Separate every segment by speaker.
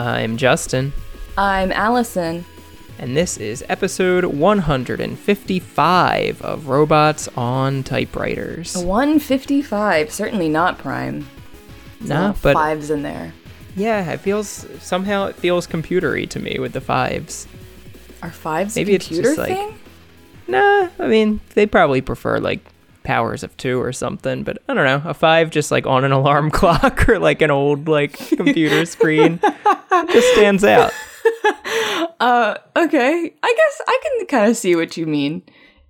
Speaker 1: I'm Justin,
Speaker 2: I'm Allison.
Speaker 1: and this is episode 155 of Robots on Typewriters.
Speaker 2: 155, certainly not prime. There's
Speaker 1: Nah, but
Speaker 2: fives in there.
Speaker 1: yeah, it feels somehow it feels computery to me with the fives.
Speaker 2: Are fives
Speaker 1: Maybe
Speaker 2: a
Speaker 1: it's
Speaker 2: computer
Speaker 1: just like-
Speaker 2: thing?
Speaker 1: Nah, I mean they probably prefer like powers of two or something, but I don't know, a five just like on an alarm clock or like an old like computer screen just stands out.
Speaker 2: Uh, okay. I guess I can kind of see what you mean.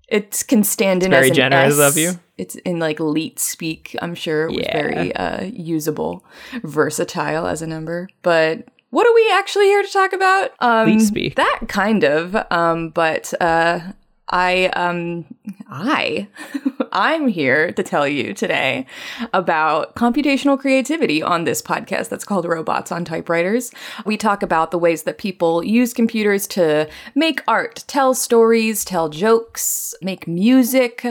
Speaker 2: It can stand in
Speaker 1: very generous
Speaker 2: S.
Speaker 1: of you.
Speaker 2: It's in like leet speak. I'm sure it was
Speaker 1: Yeah.
Speaker 2: very uh, usable, versatile as a number. But what are we actually here to talk about? Um,
Speaker 1: Leet speak.
Speaker 2: That kind of. Um, but uh, I um I I'm here to tell you today about computational creativity on this podcast that's called Robots on Typewriters. We talk about the ways that people use computers to make art, tell stories, tell jokes, make music.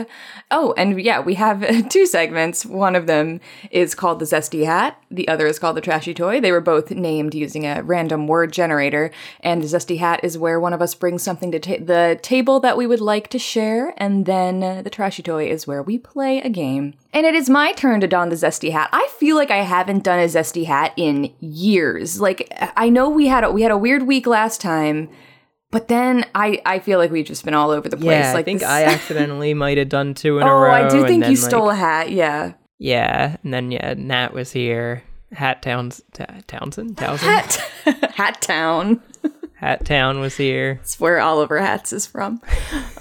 Speaker 2: Oh, and yeah, we have two segments. One of them is called the Zesty Hat, the other is called the Trashy Toy. They were both named using a random word generator, and the Zesty Hat is where one of us brings something to ta- the table that we would like to share, and then the Trashy Toy is where we play a game. And it is my turn to don the Zesty Hat. I feel like I haven't done a Zesty Hat in years. Like I know we had a, we had a weird week last time. But then I, I feel like we've just been all over the place.
Speaker 1: Yeah,
Speaker 2: like
Speaker 1: I think
Speaker 2: this-
Speaker 1: I accidentally might have done two in a row. Oh.
Speaker 2: I do think
Speaker 1: then,
Speaker 2: you
Speaker 1: like-
Speaker 2: stole a hat. Yeah.
Speaker 1: Yeah, and then yeah, Nat was here. Hat Towns, Ta- Townsend, Townsend,
Speaker 2: Hat, Hat Town.
Speaker 1: Hat Town was here.
Speaker 2: It's where Oliver Hats is from.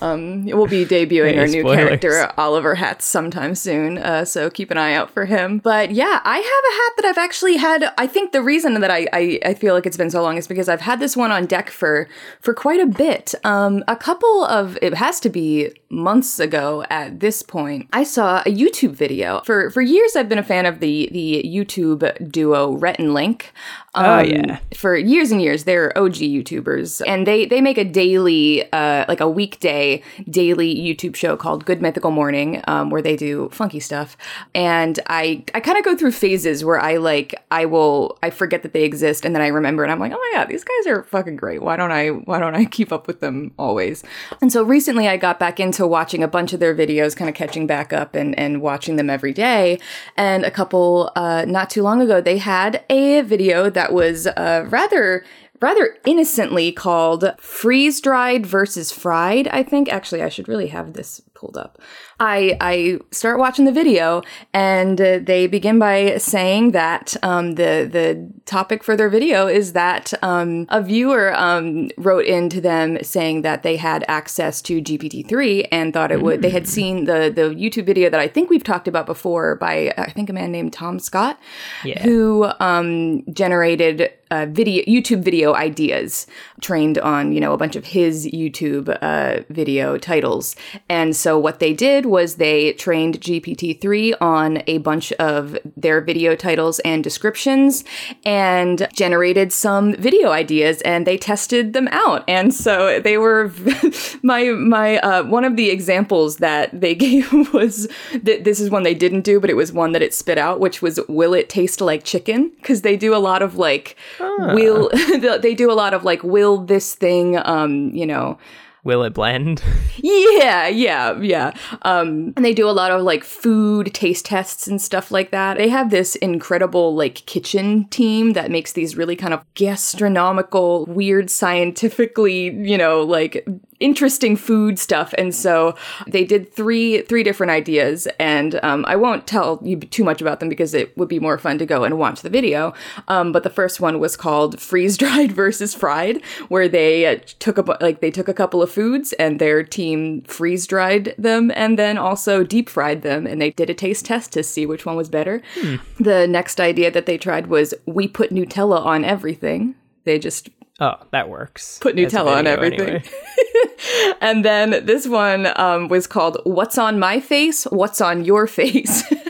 Speaker 2: Um, we'll be debuting
Speaker 1: Hey,
Speaker 2: our new
Speaker 1: spoilers.
Speaker 2: character, Oliver Hats, sometime soon. Uh, so keep an eye out for him. But yeah, I have a hat that I've actually had. I think the reason that I, I, I feel like it's been so long is because I've had this one on deck for for quite a bit. Um, a couple of it has to be months ago at this point. I saw a YouTube video. For for years, I've been a fan of the the YouTube duo Rhett and Link.
Speaker 1: Oh,
Speaker 2: Um,
Speaker 1: yeah.
Speaker 2: for years and years they're og youtubers. And they they make a daily uh like a weekday daily youtube show called good mythical morning um, where they do funky stuff. And i i kind of go through phases where i like i will i forget that they exist and then i remember and i'm like oh my god these guys are fucking great. Why don't i why don't i keep up with them always? And so recently i got back into watching a bunch of their videos kind of catching back up and and watching them every day. And a couple uh not too long ago they had a video that was uh rather rather innocently called freeze dried versus fried i think. Actually i should really have this pulled up i i start watching the video and uh, they begin by saying that um, the the topic for their video is that um, a viewer um, wrote into them saying that they had access to gpt-3 and thought it would they had seen the the youtube video that i think we've talked about before by i think a man named tom scott
Speaker 1: Yeah.
Speaker 2: who um, generated uh, video YouTube video ideas trained on you know a bunch of his YouTube uh, video titles. And so what they did was they trained GPT-3 on a bunch of their video titles and descriptions and generated some video ideas and they tested them out. And so they were my my uh, one of the examples that they gave was that this is one they didn't do, but it was one that it spit out, which was will it taste like chicken? Because they do a lot of like will they do a lot of like will this thing um you know
Speaker 1: Will it blend?
Speaker 2: yeah, yeah, yeah. Um, and they do a lot of like food taste tests and stuff like that. They have this incredible like kitchen team that makes these really kind of gastronomical, weird, scientifically, you know, like interesting food stuff. And so they did three three different ideas, and um, I won't tell you too much about them because it would be more fun to go and watch the video. Um, but the first one was called freeze dried versus fried, where they uh, took a like they took a couple of foods and their team freeze dried them and then also deep fried them, and they did a taste test to see which one was better. The next idea that they tried was we put Nutella on everything. They just
Speaker 1: Oh, that works.
Speaker 2: put Nutella on everything.
Speaker 1: anyway.
Speaker 2: and then this one um, was called "What's on My Face? What's on Your Face?"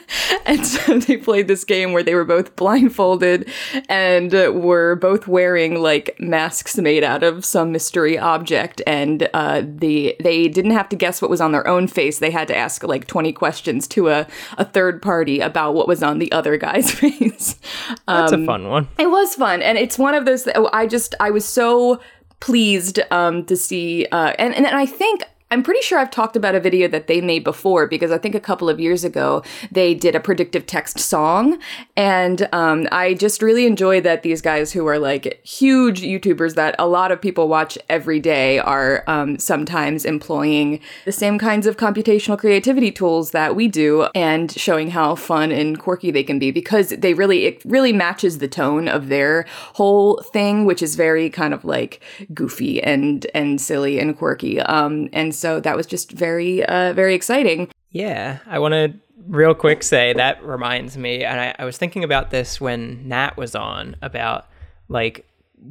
Speaker 2: and so they played this game where they were both blindfolded and uh, were both wearing like masks made out of some mystery object and uh, the they didn't have to guess what was on their own face they had to ask like 20 questions to a, a third party about what was on the other guy's face
Speaker 1: That's a fun one.
Speaker 2: it was fun, and it's one of those. That I just I was so pleased um, to see, uh, and and I think. I'm pretty sure I've talked about a video that they made before because I think a couple of years ago they did a predictive text song. And um, I just really enjoy that these guys who are like huge YouTubers that a lot of people watch every day are um, sometimes employing the same kinds of computational creativity tools that we do and showing how fun and quirky they can be because they really, it really matches the tone of their whole thing, which is very kind of like goofy and, and silly and quirky. Um, and so that was just very, uh, very exciting.
Speaker 1: Yeah, I want to real quick say that reminds me, and I, I was thinking about this when Nat was on about like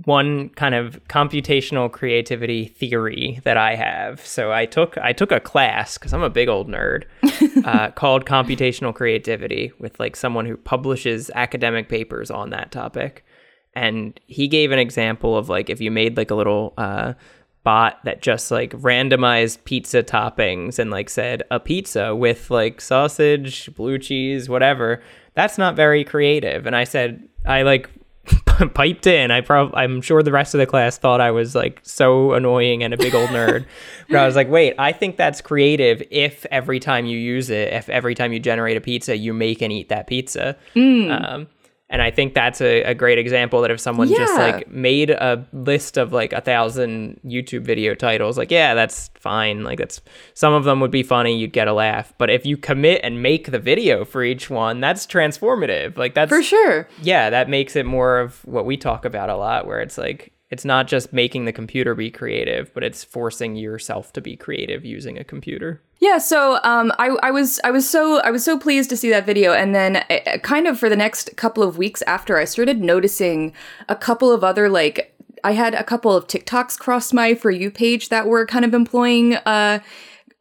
Speaker 1: one kind of computational creativity theory that I have. So I took I took a class because I'm a big old nerd uh, called computational creativity with like someone who publishes academic papers on that topic, and he gave an example of like if you made like a little uh, bot that just like randomized pizza toppings and like said a pizza with like sausage, blue cheese, whatever. That's not very creative. And I said I like piped in. I prob I'm sure the rest of the class thought I was like so annoying and a big old nerd. but I was like, wait, I think that's creative if every time you use it, if every time you generate a pizza, you make and eat that pizza. Um, and I think that's a, a great example that if someone just like made a list of like a thousand YouTube video titles, like, yeah, that's fine. Like that's some of them would be funny, you'd get a laugh. But if you commit and make the video for each one, that's transformative. Like that's
Speaker 2: For sure.
Speaker 1: yeah, that makes it more of what we talk about a lot, where it's like it's not just making the computer be creative, but it's forcing yourself to be creative using a computer.
Speaker 2: Yeah, so um, I, I was I was so I was so pleased to see that video, and then uh, kind of for the next couple of weeks after, I started noticing a couple of other like I had a couple of TikToks cross my for you page that were kind of employing uh,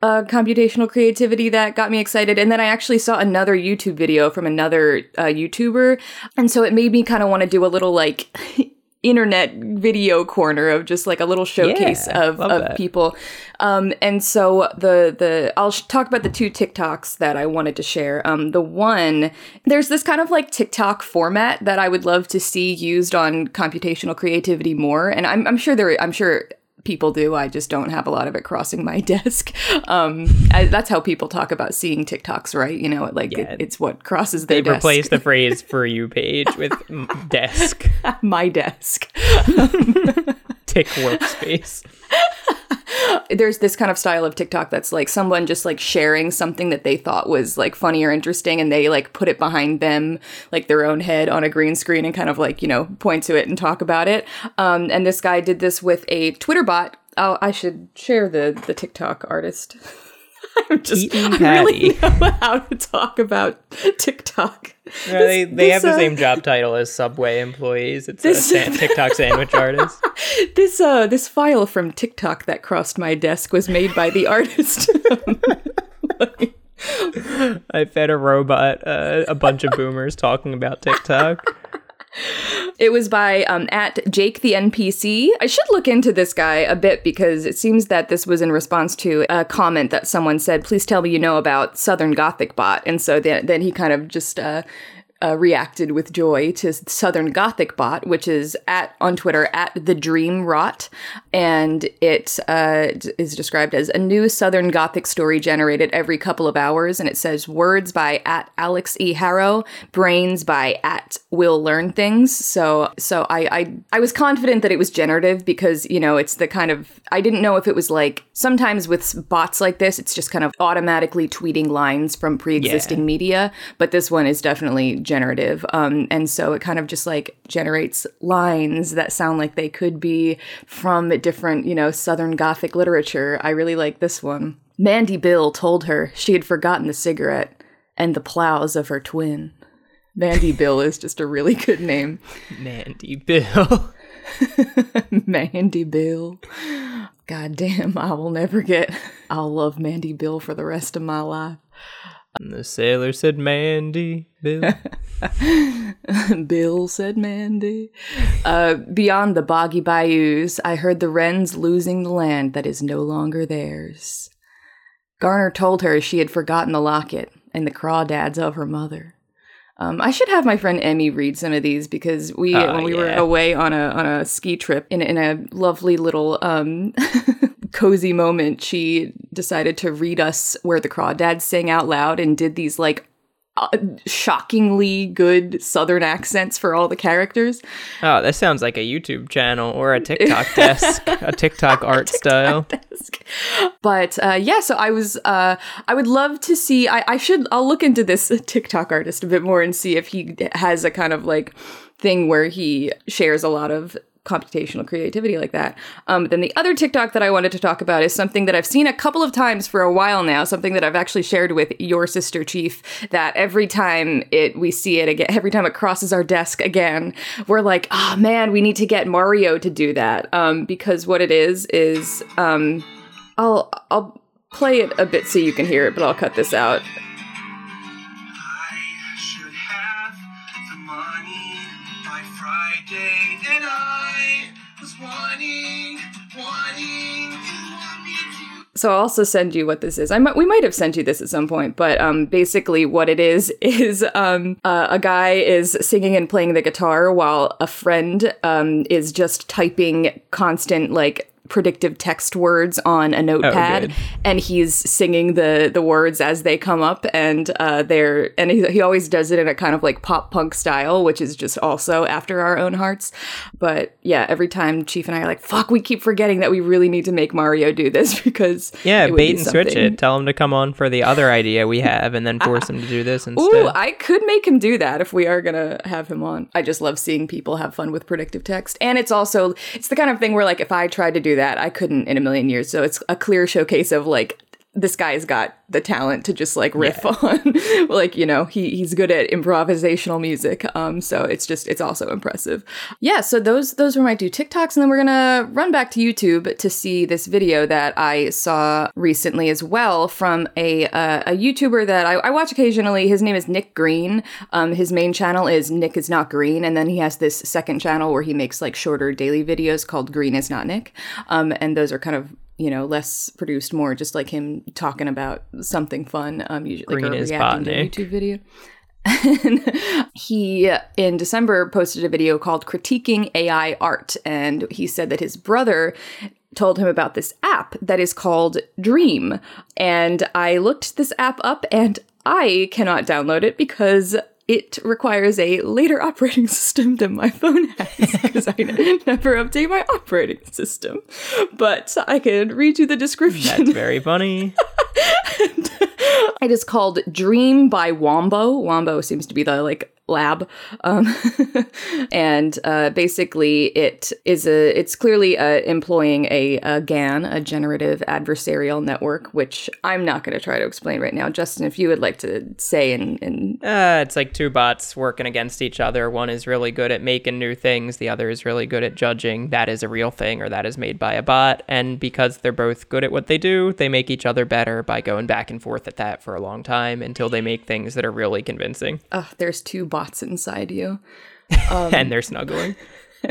Speaker 2: uh, computational creativity that got me excited, and then I actually saw another YouTube video from another uh, YouTuber, and so it made me kind of want to do a little like. internet video corner of just like a little showcase
Speaker 1: Yeah,
Speaker 2: of, of
Speaker 1: that.
Speaker 2: people um and so the the i'll sh- talk about the two tiktoks that i wanted to share um the one there's this kind of like tiktok format that i would love to see used on computational creativity more and i'm, I'm sure there i'm sure people do i just don't have a lot of it crossing my desk. Um I, that's how people talk about seeing tiktoks right? You know like
Speaker 1: Yeah.
Speaker 2: it, it's what crosses their
Speaker 1: They've
Speaker 2: desk.
Speaker 1: replace the phrase for you page with desk,
Speaker 2: my desk
Speaker 1: tick workspace.
Speaker 2: there's this kind of style of TikTok that's like someone just like sharing something that they thought was like funny or interesting and they like put it behind them like their own head on a green screen and kind of like you know point to it and talk about it. Um and this guy did this with a twitter bot. Oh i should share the the tiktok artist i'm just
Speaker 1: Eaton
Speaker 2: i really know how to talk about tiktok
Speaker 1: Yeah, they they have the
Speaker 2: uh,
Speaker 1: same job title as Subway employees. It's a
Speaker 2: This-
Speaker 1: sa- TikTok sandwich artist.
Speaker 2: this uh this file from tiktok that crossed my desk was made by the artist
Speaker 1: I fed a robot uh, a bunch of boomers talking about TikTok.
Speaker 2: It was by um, at Jake the NPC. I should look into this guy a bit because it seems that this was in response to a comment that someone said, "Please tell me you know about Southern Gothic Bot," and so then, then he kind of just. Uh, uh, reacted with joy to Southern Gothic Bot, which is at on Twitter at the Dream Rot, and it uh, is described as a new Southern Gothic story generated every couple of hours, and it says words by at Alix E Harrow, brains by at Will Learn Things. So, so I, I I was confident that it was generative because you know it's the kind of I didn't know if it was like sometimes with bots like this, it's just kind of automatically tweeting lines from pre-existing media, but this one is definitely generative. Um, and so it kind of just like generates lines that sound like they could be from different, you know, Southern Gothic literature. I really like this one. Mandy Bill told her she had forgotten the cigarette and the plows of her twin. Mandy Bill is just a really good name.
Speaker 1: Mandy Bill.
Speaker 2: Mandy Bill. God damn, I will never get. I'll love Mandy Bill for the rest of my life.
Speaker 1: And the sailor said, Mandy, Bill.
Speaker 2: Bill said Mandy. Uh, beyond the boggy bayous, I heard the wrens losing the land that is no longer theirs. Garner told her she had forgotten the locket and the crawdads of her mother. Um, I should have my friend Emmy read some of these because we,
Speaker 1: Oh,
Speaker 2: when we were away on a on a ski trip in in a lovely little um, cozy moment, she decided to read us where the crawdads sing out loud and did these like uh, shockingly good southern accents for all the characters.
Speaker 1: Oh, that sounds like a YouTube channel or a TikTok desk, a TikTok art style.
Speaker 2: desk. But uh, yeah, so I was, uh, I would love to see. I, I should, I'll look into this TikTok artist a bit more and see if he has a kind of like thing where he shares a lot of computational creativity like that. Um, then the other TikTok that I wanted to talk about is something that I've seen a couple of times for a while now. Something that I've actually shared with your sister Chief. That every time it we see it again, every time it crosses our desk again, we're like, oh man, we need to get Mario to do that. Um, because what it is is, um, I'll I'll play it a bit so you can hear it, but I'll cut this out. So I'll also send you what this is. I might, we might have sent you this at some point, but um, basically what it is is um, uh, a guy is singing and playing the guitar while a friend um, is just typing constant like predictive text words on a notepad
Speaker 1: good.
Speaker 2: and he's singing the the words as they come up and uh they're and he, he always does it in a kind of like pop punk style which is just also after our own hearts but yeah every time chief and i are like fuck we keep forgetting that we really need to make mario do this because
Speaker 1: Yeah,
Speaker 2: be
Speaker 1: bait and switch it. Tell him to come on for the other idea we have and then force him to do this instead.
Speaker 2: Ooh, I could make him do that if we are gonna have him on. I just love seeing people have fun with predictive text, and it's also it's the kind of thing where like if I tried to do that, I couldn't in a million years. So it's a clear showcase of like this guy's got the talent to just like riff on. Like you know he he's good at improvisational music um so it's just it's also impressive. Yeah so those those were my two tiktoks and then we're gonna run back to youtube to see this video that i saw recently as well from a uh, a youtuber that I, I watch occasionally. His name is nick green. Um his main channel is nick is not green and then he has this second channel where he makes like shorter daily videos called green is not nick. Um and those are kind of you know, less produced, more just like him talking about something fun. Um, usually
Speaker 1: Green
Speaker 2: like,
Speaker 1: is
Speaker 2: reacting to a YouTube video. And he in December posted a video called "Critiquing AI Art," and he said that his brother told him about this app that is called Dream. And I looked this app up, and I cannot download it because it requires a later operating system than my phone has because I never update my operating system. But I can read you the description.
Speaker 1: That's very funny.
Speaker 2: It is called Dream by Wombo. Wombo seems to be the like lab, um, and uh, basically it is a. It's clearly uh, employing a, a GAN, a generative adversarial network, which I'm not going to try to explain right now. Justin, if you would like to say and and
Speaker 1: Uh, it's like two bots working against each other. One is really good at making new things, the other is really good at judging that is a real thing or that is made by a bot. And because they're both good at what they do, they make each other better by going back and forth at that for a long time until they make things that are really convincing.
Speaker 2: uh, there's two bots inside you.
Speaker 1: and they're snuggling.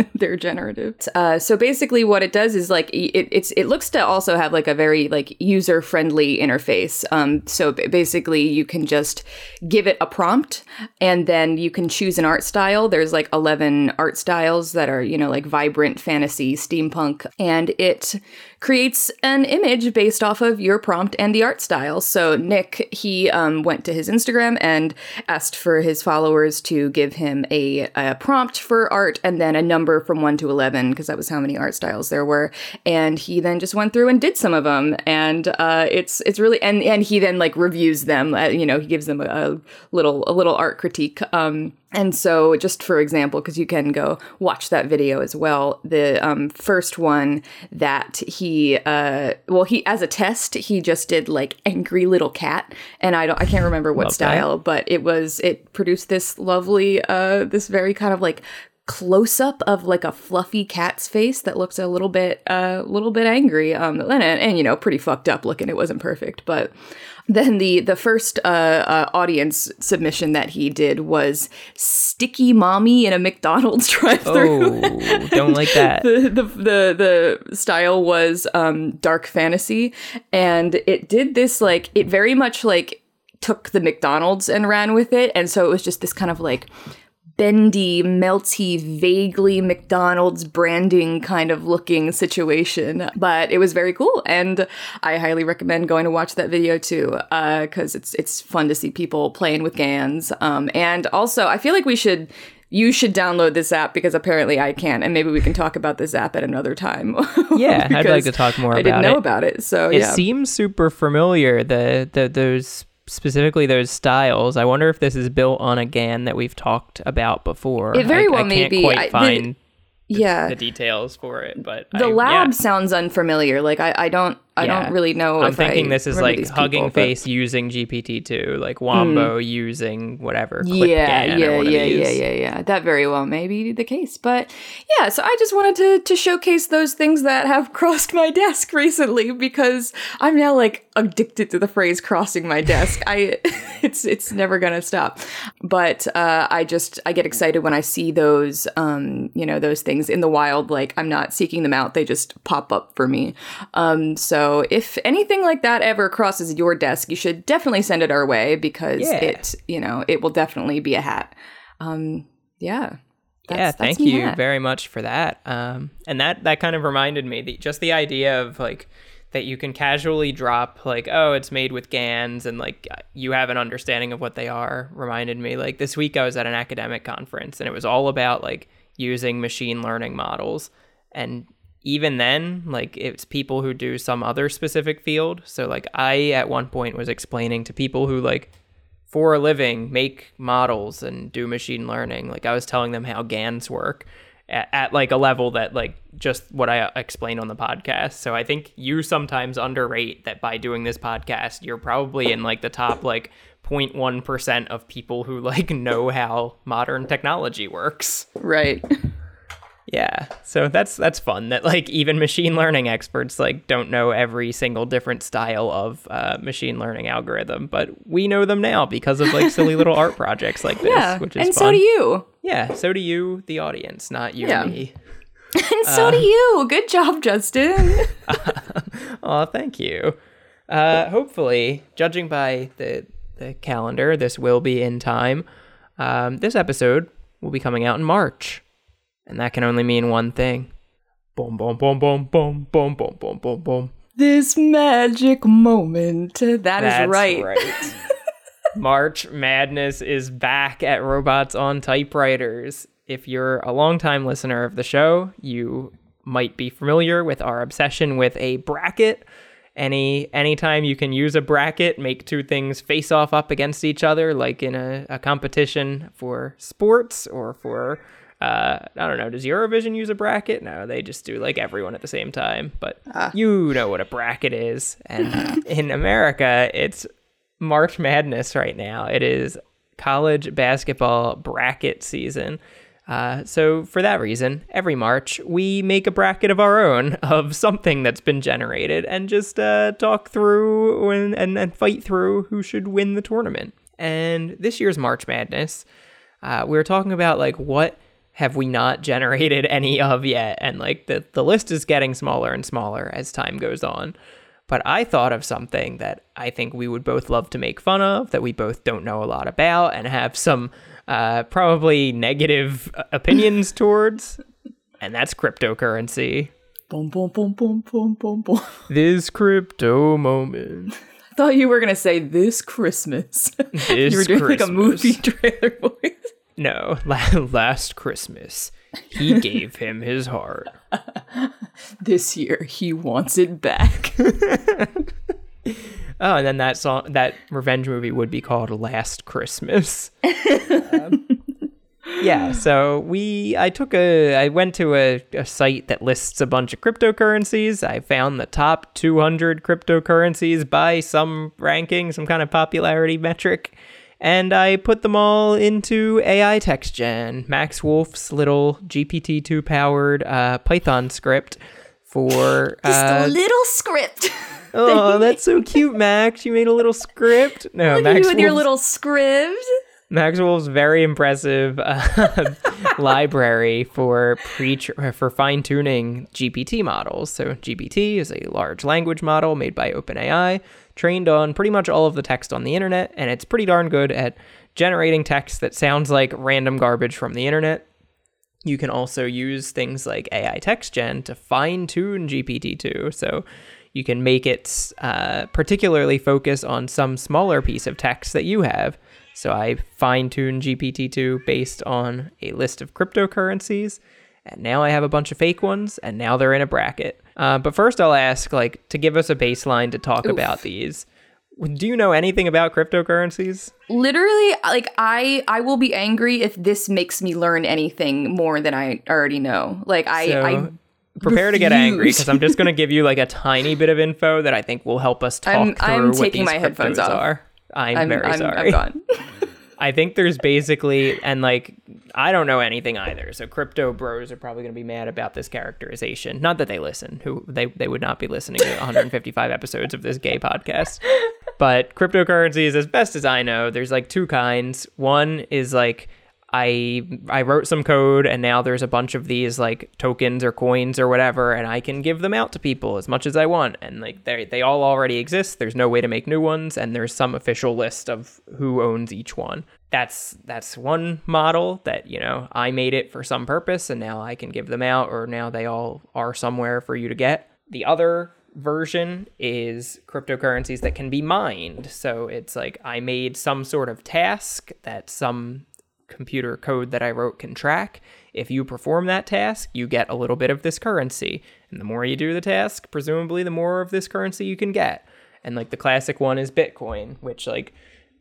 Speaker 2: they're generative. Uh, so basically, what it does is like it, it's it looks to also have like a very like user friendly interface. Um, so basically, you can just give it a prompt, and then you can choose an art style. There's like eleven art styles that are you know like vibrant fantasy, steampunk, and it creates an image based off of your prompt and the art style. So Nick he um, went to his Instagram and asked for his followers to give him a, a prompt for art and then a number from 1 to 11 because that was how many art styles there were and he then just went through and did some of them and uh, it's it's really and and he then like reviews them uh, you know he gives them a, a little a little art critique um and so, just for example, because you can go watch that video as well, the um, first one that he, uh, well, he as a test, he just did like angry little cat, and I don't, I can't remember what
Speaker 1: Love that.
Speaker 2: style, but it was it produced this lovely, uh, this very kind of like close up of like a fluffy cat's face that looks a little bit a uh, little bit angry um and, and you know pretty fucked up looking it wasn't perfect but then the the first uh, uh, audience submission that he did was sticky mommy in a McDonald's drive-through.
Speaker 1: Oh, don't like that.
Speaker 2: the, the the the style was um, dark fantasy, and it did this like it very much like took the McDonald's and ran with it, and so it was just this kind of like bendy, melty, vaguely McDonald's branding kind of looking situation. But it was very cool, and I highly recommend going to watch that video too, because uh, it's it's fun to see people playing with GANs. Um, and also, I feel like we should. You should download this app because apparently I can't, and maybe we can talk about this app at another time.
Speaker 1: yeah, I'd like to talk more.
Speaker 2: I didn't know about it, so
Speaker 1: it
Speaker 2: yeah.
Speaker 1: seems super familiar. The the those specifically those styles. I wonder if this is built on a GAN that we've talked about before.
Speaker 2: It very
Speaker 1: I,
Speaker 2: well
Speaker 1: I can't
Speaker 2: may
Speaker 1: quite
Speaker 2: be.
Speaker 1: find
Speaker 2: the, yeah
Speaker 1: the details for it, but
Speaker 2: the
Speaker 1: I,
Speaker 2: lab
Speaker 1: yeah.
Speaker 2: sounds unfamiliar. Like I, I don't I
Speaker 1: Yeah.
Speaker 2: don't really know.
Speaker 1: I'm thinking
Speaker 2: I
Speaker 1: this is like Hugging
Speaker 2: people, but- Hmm.
Speaker 1: Face using GPT-2, like Wombo using whatever.
Speaker 2: Yeah, yeah,
Speaker 1: or
Speaker 2: yeah, yeah, yeah, yeah. That very well may be the case. But yeah, so I just wanted to to showcase those things that have crossed my desk recently because I'm now like addicted to the phrase crossing my desk. I it's it's never gonna stop. But uh, I just I get excited when I see those um, you know, those things in the wild. Like I'm not seeking them out, they just pop up for me. Um, so if anything like that ever crosses your desk, you should definitely send it our way because
Speaker 1: Yeah.
Speaker 2: it you know, it will definitely be a hat. Um, yeah.
Speaker 1: yeah,
Speaker 2: That's-
Speaker 1: thank you
Speaker 2: hat.
Speaker 1: very much for that. Um, and that that kind of reminded me that just the idea of like that you can casually drop like oh it's made with GANs and like you have an understanding of what they are reminded me like this week I was at an academic conference and it was all about like using machine learning models and even then like it's people who do some other specific field. So like I at one point was explaining to people who like for a living make models and do machine learning. Like i was telling them how gans work at, at like a level that like just what i explained on the podcast. So i think you sometimes underrate that by doing this podcast you're probably in like the top like 0.1% of people who like know how modern technology works.
Speaker 2: Right.
Speaker 1: yeah so that's that's fun that like even machine learning experts like don't know every single different style of uh, machine learning algorithm but we know them now because of like silly little art projects like this
Speaker 2: Yeah.
Speaker 1: which is
Speaker 2: and
Speaker 1: fun
Speaker 2: so do you.
Speaker 1: yeah so do you the audience not you
Speaker 2: Yeah.
Speaker 1: and me
Speaker 2: And so
Speaker 1: Uh.
Speaker 2: do you. Good job, Justin.
Speaker 1: oh thank you uh hopefully judging by the the calendar this will be in time um this episode will be coming out in march and that can only mean one thing boom boom boom boom boom boom boom boom boom boom
Speaker 2: this magic moment. That is
Speaker 1: That's
Speaker 2: right.
Speaker 1: March Madness is back at Robots on Typewriters. If you're a longtime listener of the show, you might be familiar with our obsession with a bracket. Any anytime you can use a bracket, make two things face off up against each other, like in a, a competition for sports or for uh, I don't know. Does Eurovision use a bracket? No, they just do like everyone at the same time. But you know what a bracket is, and in America, it's March Madness right now. It is college basketball bracket season. Uh, so for that reason, every March we make a bracket of our own of something that's been generated and just uh, talk through and, and, and fight through who should win the tournament. And this year's March Madness, uh, we were talking about like what have we not generated any of yet, and like the the list is getting smaller and smaller as time goes on. But I thought of something that I think we would both love to make fun of, that we both don't know a lot about, and have some uh, probably negative uh, opinions towards, and that's cryptocurrency.
Speaker 2: boom, boom, boom, boom, boom, boom, boom.
Speaker 1: This crypto moment.
Speaker 2: I thought you were gonna say this Christmas.
Speaker 1: This
Speaker 2: you were doing like a movie trailer voice.
Speaker 1: No, last Christmas, he gave him his heart.
Speaker 2: This year he wants it back.
Speaker 1: Oh, and then that song, that revenge movie would be called Last Christmas. Um, yeah, so we, I took a, I went to a, a site that lists a bunch of cryptocurrencies. I found the top 200 cryptocurrencies by some ranking, some kind of popularity metric. And I put them all into AI text gen. Max Woolf's little GPT-2 powered uh, Python script for uh, just a
Speaker 2: little script.
Speaker 1: Oh, that's so cute, Max. You made a little script. No,
Speaker 2: Look
Speaker 1: Max
Speaker 2: you with your little script.
Speaker 1: Max Woolf's very impressive uh, library for pre for fine tuning GPT models. So GPT is a large language model made by OpenAI, trained on pretty much all of the text on the internet, and it's pretty darn good at generating text that sounds like random garbage from the internet. You can also use things like AI Text Gen to fine tune GPT-2. So you can make it uh, particularly focus on some smaller piece of text that you have. So I fine tuned GPT-2 based on a list of cryptocurrencies. And now I have a bunch of fake ones, and now they're in a bracket. Uh, but first, I'll ask, like, to give us a baseline to talk about these. Do you know anything about cryptocurrencies?
Speaker 2: Literally, like I, I will be angry if this makes me learn anything more than I already know. Like I,
Speaker 1: So,
Speaker 2: I
Speaker 1: prepare to get angry because I'm just going to give you like a tiny bit of info that I think will help us talk
Speaker 2: I'm-
Speaker 1: through
Speaker 2: I'm
Speaker 1: what
Speaker 2: taking
Speaker 1: these
Speaker 2: my headphones off.
Speaker 1: are. I'm,
Speaker 2: I'm,
Speaker 1: very
Speaker 2: I'm,
Speaker 1: sorry.
Speaker 2: I'm gone.
Speaker 1: I think there's basically, and like, I don't know anything either. So crypto bros are probably going to be mad about this characterization. Not that they listen, who they, they would not be listening to 155 episodes of this gay podcast. But cryptocurrencies, as best as I know, there's like two kinds. One is like, I I wrote some code and now there's a bunch of these like tokens or coins or whatever and I can give them out to people as much as I want. And like they they all already exist. There's no way to make new ones and there's some official list of who owns each one. That's that's one model that you know I made it for some purpose and now I can give them out or now they all are somewhere for you to get. The other version is cryptocurrencies that can be mined. So it's like I made some sort of task that some computer code that I wrote can track. If you perform that task, you get a little bit of this currency. And the more you do the task, presumably the more of this currency you can get. And like the classic one is Bitcoin, which like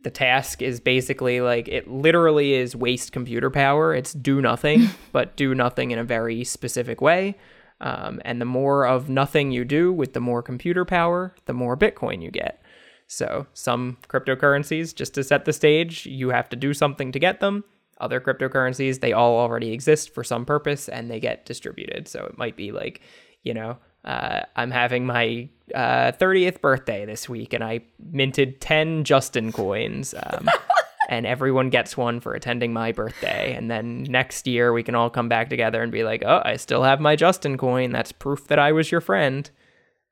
Speaker 1: the task is basically like it literally is waste computer power. It's do nothing, but do nothing in a very specific way. Um, and the more of nothing you do with the more computer power, the more Bitcoin you get. So, some cryptocurrencies, just to set the stage, you have to do something to get them. Other cryptocurrencies, they all already exist for some purpose and they get distributed. So, it might be like, you know, uh, I'm having my uh, 30th birthday this week and I minted 10 Justin coins. Um, and everyone gets one for attending my birthday. And then next year, we can all come back together and be like, oh, I still have my Justin coin. That's proof that I was your friend.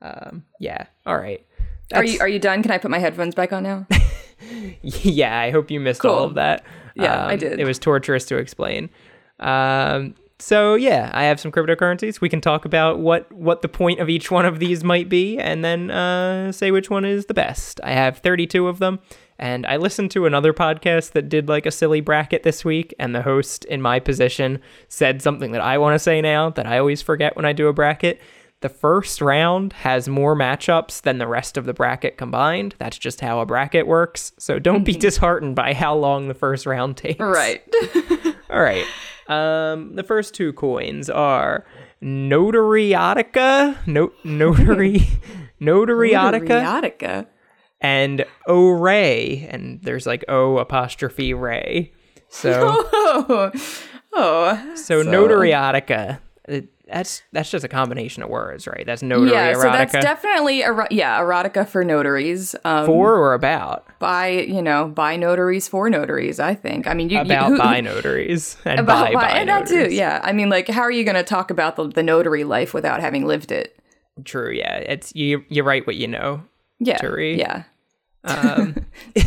Speaker 1: Um, yeah. All right.
Speaker 2: Are you are you done? Can I put my headphones back on now?
Speaker 1: yeah, I hope you missed all of that.
Speaker 2: Yeah, I
Speaker 1: Um,
Speaker 2: did.
Speaker 1: It was torturous to explain. Um, so yeah, I have some cryptocurrencies. We can talk about what what the point of each one of these might be, and then uh, say which one is the best. I have 32 of them, and I listened to another podcast that did like a silly bracket this week, and the host in my position said something that I want to say now that I always forget when I do a bracket. The first round has more matchups than the rest of the bracket combined. That's just how a bracket works. So don't be disheartened by how long the first round takes.
Speaker 2: right.
Speaker 1: All right. Um, the first two coins are Notariotica, no, Notary, Notariotica,
Speaker 2: Riotica.
Speaker 1: and O Ray, and there's like O apostrophe Ray. So,
Speaker 2: Oh, oh.
Speaker 1: so Notariotica. it- That's that's just a combination of words, right? That's notary
Speaker 2: Yeah, so that's definitely ero- yeah erotica for notaries. Um,
Speaker 1: for or about
Speaker 2: by you know by notaries for notaries. I think. I mean, you, you-
Speaker 1: about
Speaker 2: who-
Speaker 1: by notaries and
Speaker 2: about
Speaker 1: by
Speaker 2: by,
Speaker 1: by
Speaker 2: and that too. Yeah, I mean, like, how are you going to talk about the, the notary life without having lived it?
Speaker 1: True. Yeah, it's you. You write what you know.
Speaker 2: Yeah,
Speaker 1: Notary.
Speaker 2: yeah.
Speaker 1: Um,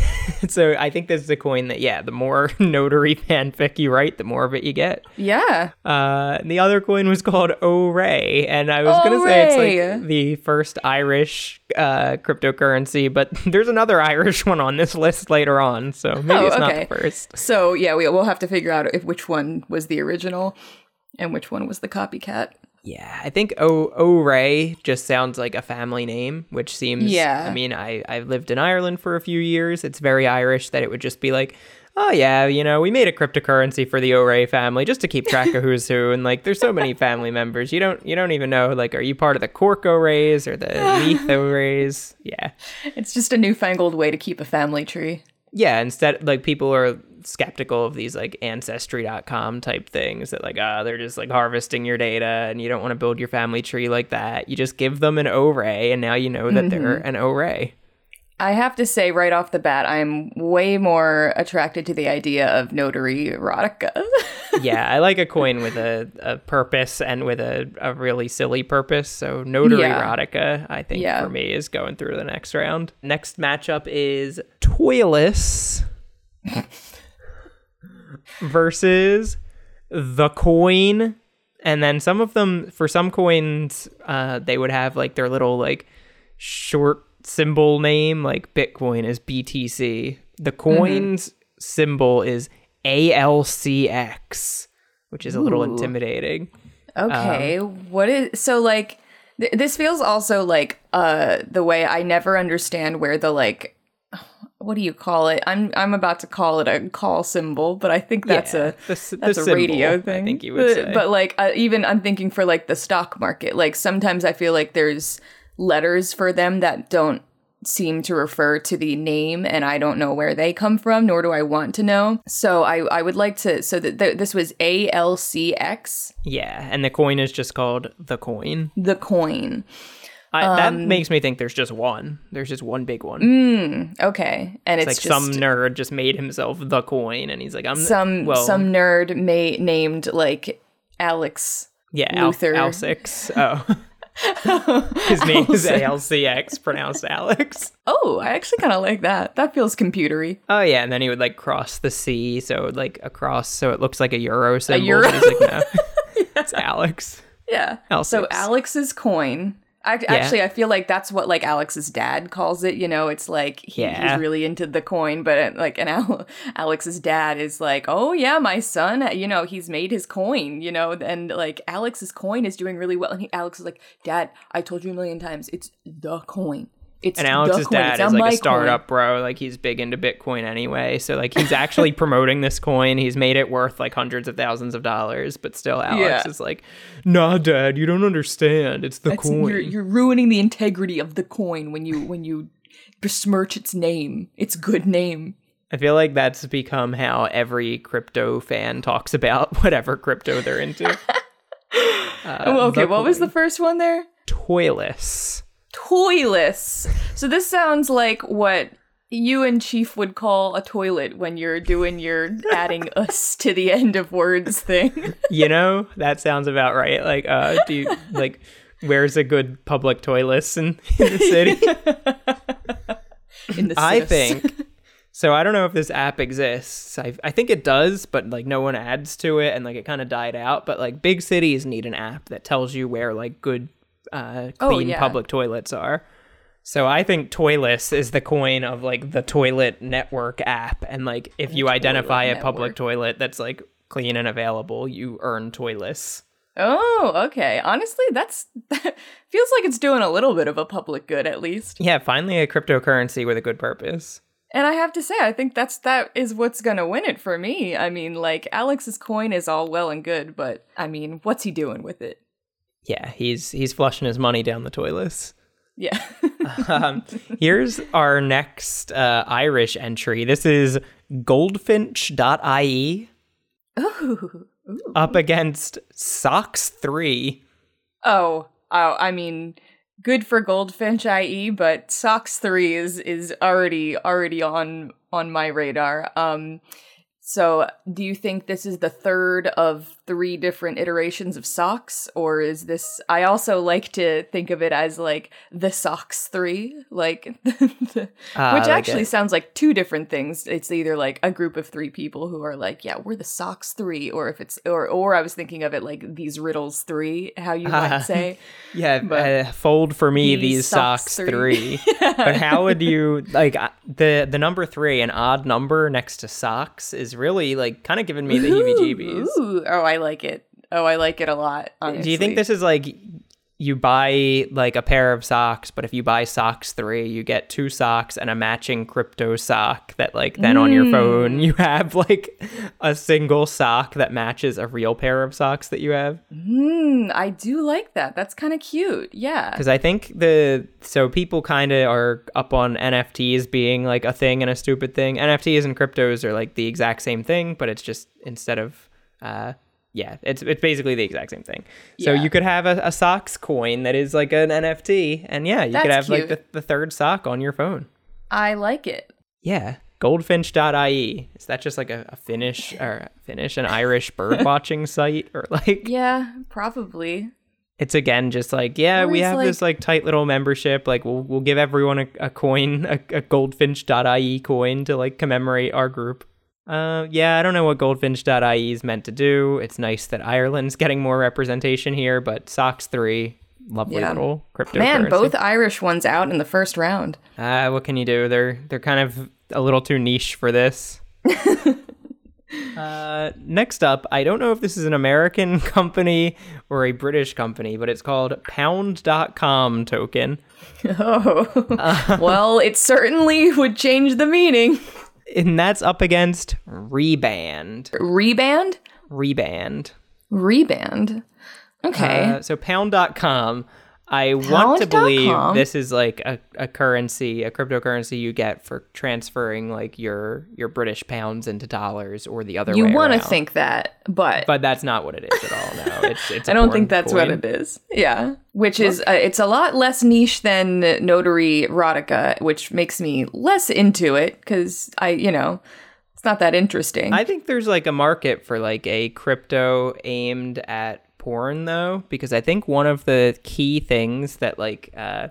Speaker 1: so I think this is a coin that yeah, the more notary fanfic you write, the more of it you get.
Speaker 2: Yeah.
Speaker 1: Uh, and the other coin was called O-Ray, and I was gonna say it's like the first Irish uh, cryptocurrency, but there's another Irish one on this list later on, so maybe
Speaker 2: Oh,
Speaker 1: it's not
Speaker 2: okay.
Speaker 1: the first.
Speaker 2: So yeah, we, we'll have to figure out if which one was the original and which one was the copycat.
Speaker 1: Yeah, I think O O Ray just sounds like a family name, which seems.
Speaker 2: Yeah.
Speaker 1: I mean, I I've lived in Ireland for a few years. It's very Irish that it would just be like, oh yeah, you know, we made a cryptocurrency for the O Ray family just to keep track of who's who, and like, there's so many family members. You don't you don't even know like, are you part of the Cork O Rays or the Leith Rays? Yeah,
Speaker 2: It's just a newfangled way to keep a family tree.
Speaker 1: Yeah, instead like people are skeptical of these like ancestry.com type things that like ah they're just like harvesting your data and you don't want to build your family tree like that. You just give them an array and now you know that they're an array.
Speaker 2: I have to say right off the bat, I'm way more attracted to the idea of notary erotica.
Speaker 1: yeah, I like a coin with a, a purpose and with a, a really silly purpose. So notary
Speaker 2: Yeah.
Speaker 1: erotica, I think
Speaker 2: Yeah.
Speaker 1: for me is going through the next round. Next matchup is Toyless versus the coin. And then some of them, for some coins, uh, they would have like their little like short symbol name, like Bitcoin is BTC. The coin's symbol is ALCX, which is a little intimidating.
Speaker 2: Okay, what is so like? Th- this feels also like uh the way I never understand where the like. What do you call it? I'm I'm about to call it a call symbol, but I think that's
Speaker 1: Yeah,
Speaker 2: a
Speaker 1: the s- the
Speaker 2: that's a
Speaker 1: symbol,
Speaker 2: radio
Speaker 1: I think you would
Speaker 2: but,
Speaker 1: say.
Speaker 2: but like uh, even I'm thinking for like the stock market. Like sometimes I feel like there's letters for them that don't seem to refer to the name and I don't know where they come from nor do I want to know. So I I would like to so that th- this was ALCX
Speaker 1: Yeah, and the coin is just called the coin.
Speaker 2: the coin.
Speaker 1: I, that
Speaker 2: Um,
Speaker 1: makes me think there's just one. There's just one big one.
Speaker 2: Okay, and
Speaker 1: it's
Speaker 2: it's,
Speaker 1: like
Speaker 2: just
Speaker 1: some nerd just made himself the coin, and he's like, I'm
Speaker 2: some
Speaker 1: well,
Speaker 2: some nerd may named like Alex.
Speaker 1: yeah,
Speaker 2: Luther.
Speaker 1: Al six. Oh, his name is ALCX, pronounced Alex.
Speaker 2: Oh, I actually kind of like that. That feels computery.
Speaker 1: Oh yeah, and then he would like cross the sea, so like across, so it looks like a euro symbol.
Speaker 2: euro?
Speaker 1: but He's like, no, it's Alex.
Speaker 2: Yeah. So Alex's coin. I, Actually, I feel like that's what like Alex's dad calls it. You know, it's like he,
Speaker 1: Yeah.
Speaker 2: he's really into the coin, but uh, like, and Al- Alex's dad is like, oh yeah, my son, you know, he's made his coin, you know, and like Alex's coin is doing really well. And he, Alex is like, Dad, I told you a million times, it's the coin. It's
Speaker 1: And Alex's
Speaker 2: coin.
Speaker 1: dad is like
Speaker 2: coin."
Speaker 1: a startup bro. Like he's big into Bitcoin anyway. So like he's actually promoting this coin. He's made it worth like hundreds of thousands of dollars. But still, Alex
Speaker 2: Yeah.
Speaker 1: is like, Nah, Dad, you don't understand. It's the
Speaker 2: It's-
Speaker 1: coin.
Speaker 2: You're, you're ruining the integrity of the coin when you when you besmirch its name, its good name.
Speaker 1: I feel like that's become how every crypto fan talks about whatever crypto they're into. Uh,
Speaker 2: Oh, okay, what was the first one there?
Speaker 1: Toyless.
Speaker 2: Toyless. So this sounds like what you and Chief would call a toilet when you're doing your adding us to the end of words thing.
Speaker 1: You know, that sounds about right. Like, uh, do you, like, where's a good public toilet in, in the city?
Speaker 2: In the
Speaker 1: city.
Speaker 2: I
Speaker 1: think so. I don't know if this app exists. I, I think it does, but like no one adds to it, and like it kind of died out. But like big cities need an app that tells you where like good, uh,
Speaker 2: Oh,
Speaker 1: clean
Speaker 2: yeah.
Speaker 1: public toilets are. So I think Toyless is the coin of like the toilet network app, and like if you identify a public toilet that's like clean and available, you earn Toyless.
Speaker 2: Oh, okay. Honestly, that's feels like it's doing a little bit of a public good at least.
Speaker 1: Yeah, finally a cryptocurrency with a good purpose.
Speaker 2: And I have to say, I think that's that is what's gonna win it for me. I mean, like Alex's coin is all well and good, but I mean, what's he doing with it?
Speaker 1: Yeah, he's he's flushing his money down the toilets.
Speaker 2: Yeah.
Speaker 1: um, here's our next uh, Irish entry. This is goldfinch.ie
Speaker 2: Ooh.
Speaker 1: up against Socks 3.
Speaker 2: Oh, oh, I mean, good for Goldfinch IE, but Socks 3 is is already already on on my radar. Um so do you think this is the third of three different iterations of socks or is this I also like to think of it as like the socks 3 like the,
Speaker 1: Ah,
Speaker 2: which
Speaker 1: like
Speaker 2: actually
Speaker 1: it.
Speaker 2: sounds like two different things it's either like a group of three people who are like yeah we're the socks 3 or if it's or or I was thinking of it like these riddles 3 how you might say
Speaker 1: Yeah,
Speaker 2: But
Speaker 1: uh, fold for me
Speaker 2: these
Speaker 1: these,
Speaker 2: socks
Speaker 1: socks,
Speaker 2: three.
Speaker 1: 3. but how would you like uh, the the number 3 an odd number next to socks is really like kind of giving me the heebie-jeebies.
Speaker 2: Oh, I like it. Oh, I like it a lot.
Speaker 1: Do you think this is like you buy like a pair of socks, but if you buy socks three, you get two socks and a matching crypto sock that like then on your phone you have like a single sock that matches a real pair of socks that you have.
Speaker 2: Hmm, I do like that. That's kind of cute. Yeah.
Speaker 1: Because I think the so people kind of are up on NFTs being like a thing and a stupid thing. NFTs and cryptos are like the exact same thing, but it's just instead of uh yeah, it's it's basically the exact same thing. So
Speaker 2: Yeah.
Speaker 1: you could have a, a socks coin that is like an NFT, and yeah, you could have
Speaker 2: That's
Speaker 1: like the, the third sock on your phone.
Speaker 2: I like it.
Speaker 1: Yeah. Goldfinch.ie. Is that just like a, a Finnish or Finnish, an Irish bird watching site? Or like
Speaker 2: Yeah, probably.
Speaker 1: it's again just like, yeah,
Speaker 2: Or
Speaker 1: we have this like tight little membership. Like we'll we'll give everyone a, a coin, a, a goldfinch.ie coin to like commemorate our group. Uh yeah, I don't know what goldfinch.ie is meant to do. It's nice that Ireland's getting more representation here, but Socks 3, lovely
Speaker 2: Yeah.
Speaker 1: little cryptocurrency.
Speaker 2: Man, both Irish ones out in the first round.
Speaker 1: Uh, what can you do? They're they're kind of a little too niche for this. uh, next up, I don't know if this is an American company or a British company, but it's called Pound.com token.
Speaker 2: Oh. well, it certainly would change the meaning.
Speaker 1: And that's up against Reband.
Speaker 2: Reband?
Speaker 1: Reband.
Speaker 2: Reband. Okay.
Speaker 1: Uh, so Pound.com, I want to believe
Speaker 2: Pound.com?
Speaker 1: this is like a, a currency, a cryptocurrency you get for transferring like your your British pounds into dollars or the other
Speaker 2: you want to think that, but,
Speaker 1: but that's not what it is at all. No, it's it's.
Speaker 2: I don't think that's what it is. Yeah. Which is, uh, it's a lot less niche than Notary Erotica, which makes me less into it because I, you know, it's not that interesting.
Speaker 1: I think there's like a market for like a crypto aimed at porn though, because I think one of the key things that like uh,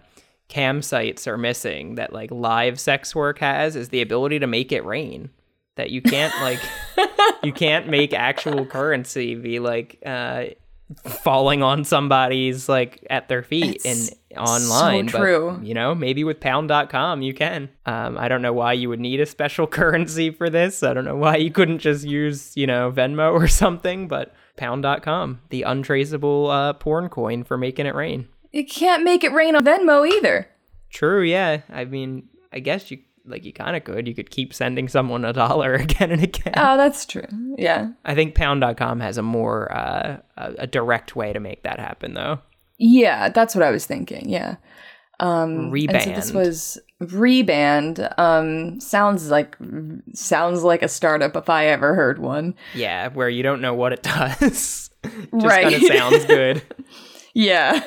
Speaker 1: cam sites are missing that like live sex work has is the ability to make it rain. That you can't like, you can't make actual currency be like uh, falling on somebody's like at their feet
Speaker 2: It's
Speaker 1: and online.
Speaker 2: so
Speaker 1: but,
Speaker 2: true.
Speaker 1: you know, maybe with pound.com you can. Um, I don't know why you would need a special currency for this. I don't know why you couldn't just use, you know, Venmo or something, but pound.com, the untraceable uh, porn coin for making it rain.
Speaker 2: you can't make it rain on Venmo either.
Speaker 1: True, yeah. I mean, I guess you like you kind of could. You could keep sending someone a dollar again and again.
Speaker 2: Oh, that's true. Yeah.
Speaker 1: I think pound.com has a more uh, a, a direct way to make that happen though.
Speaker 2: Yeah, that's what I was thinking. Yeah. Um, and so this was Reband. Um, sounds like sounds like a startup if I ever heard one.
Speaker 1: Yeah, where you don't know what it does. Just
Speaker 2: Right.
Speaker 1: kind of sounds good.
Speaker 2: Yeah.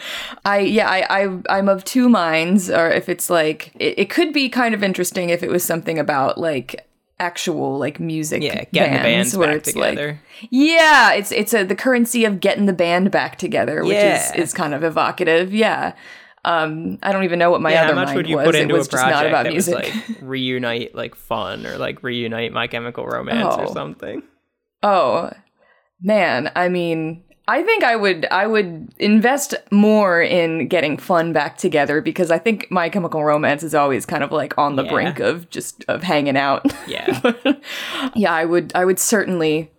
Speaker 2: I yeah, I, I I'm of two minds, or if it's like it, it could be kind of interesting if it was something about like actual like music
Speaker 1: Yeah, getting the bands
Speaker 2: where
Speaker 1: back
Speaker 2: it's
Speaker 1: together.
Speaker 2: like yeah it's it's a the currency of getting the band back together which
Speaker 1: Yeah.
Speaker 2: is is kind of evocative yeah um i don't even know what my
Speaker 1: yeah,
Speaker 2: other
Speaker 1: how much
Speaker 2: mind
Speaker 1: would you
Speaker 2: was
Speaker 1: put
Speaker 2: it
Speaker 1: into
Speaker 2: was
Speaker 1: a
Speaker 2: just not about
Speaker 1: that
Speaker 2: music
Speaker 1: was like reunite like fun or like reunite My Chemical Romance or
Speaker 2: Oh.
Speaker 1: something?
Speaker 2: Oh, man. I mean, I think I would I would invest more in getting fun back together because I think My Chemical Romance is always kind of like on the
Speaker 1: Yeah.
Speaker 2: brink of just of hanging out.
Speaker 1: Yeah,
Speaker 2: yeah, I would I would certainly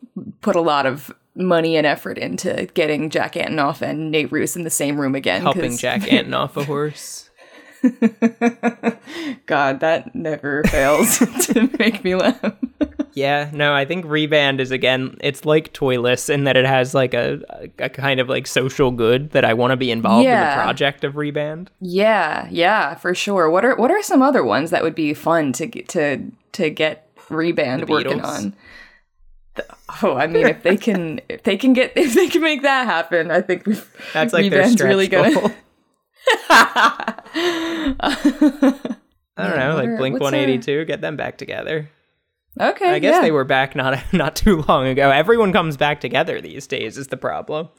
Speaker 2: put a lot of money and effort into getting Jack Antonoff and Nate Ruess in the same room again.
Speaker 1: helping
Speaker 2: 'cause-
Speaker 1: Jack Antonoff a horse.
Speaker 2: God, that never fails to make me laugh.
Speaker 1: Yeah, no, I think Reband is again, it's like Toyless in that it has like a, a, kind of like social good that I want to be involved in the project of Reband.
Speaker 2: Yeah, yeah, for sure. What are what are some other ones that would be fun to get to to get Reband working on? The- oh, I mean, if they can, if they can get, if they can make that happen, I think we've,
Speaker 1: That's like their stretch
Speaker 2: really
Speaker 1: goal.
Speaker 2: gonna.
Speaker 1: I don't know, like Blink 182, get them back together.
Speaker 2: okay,
Speaker 1: I guess
Speaker 2: yeah.
Speaker 1: they were back not not too long ago. Everyone comes back together these days is the problem.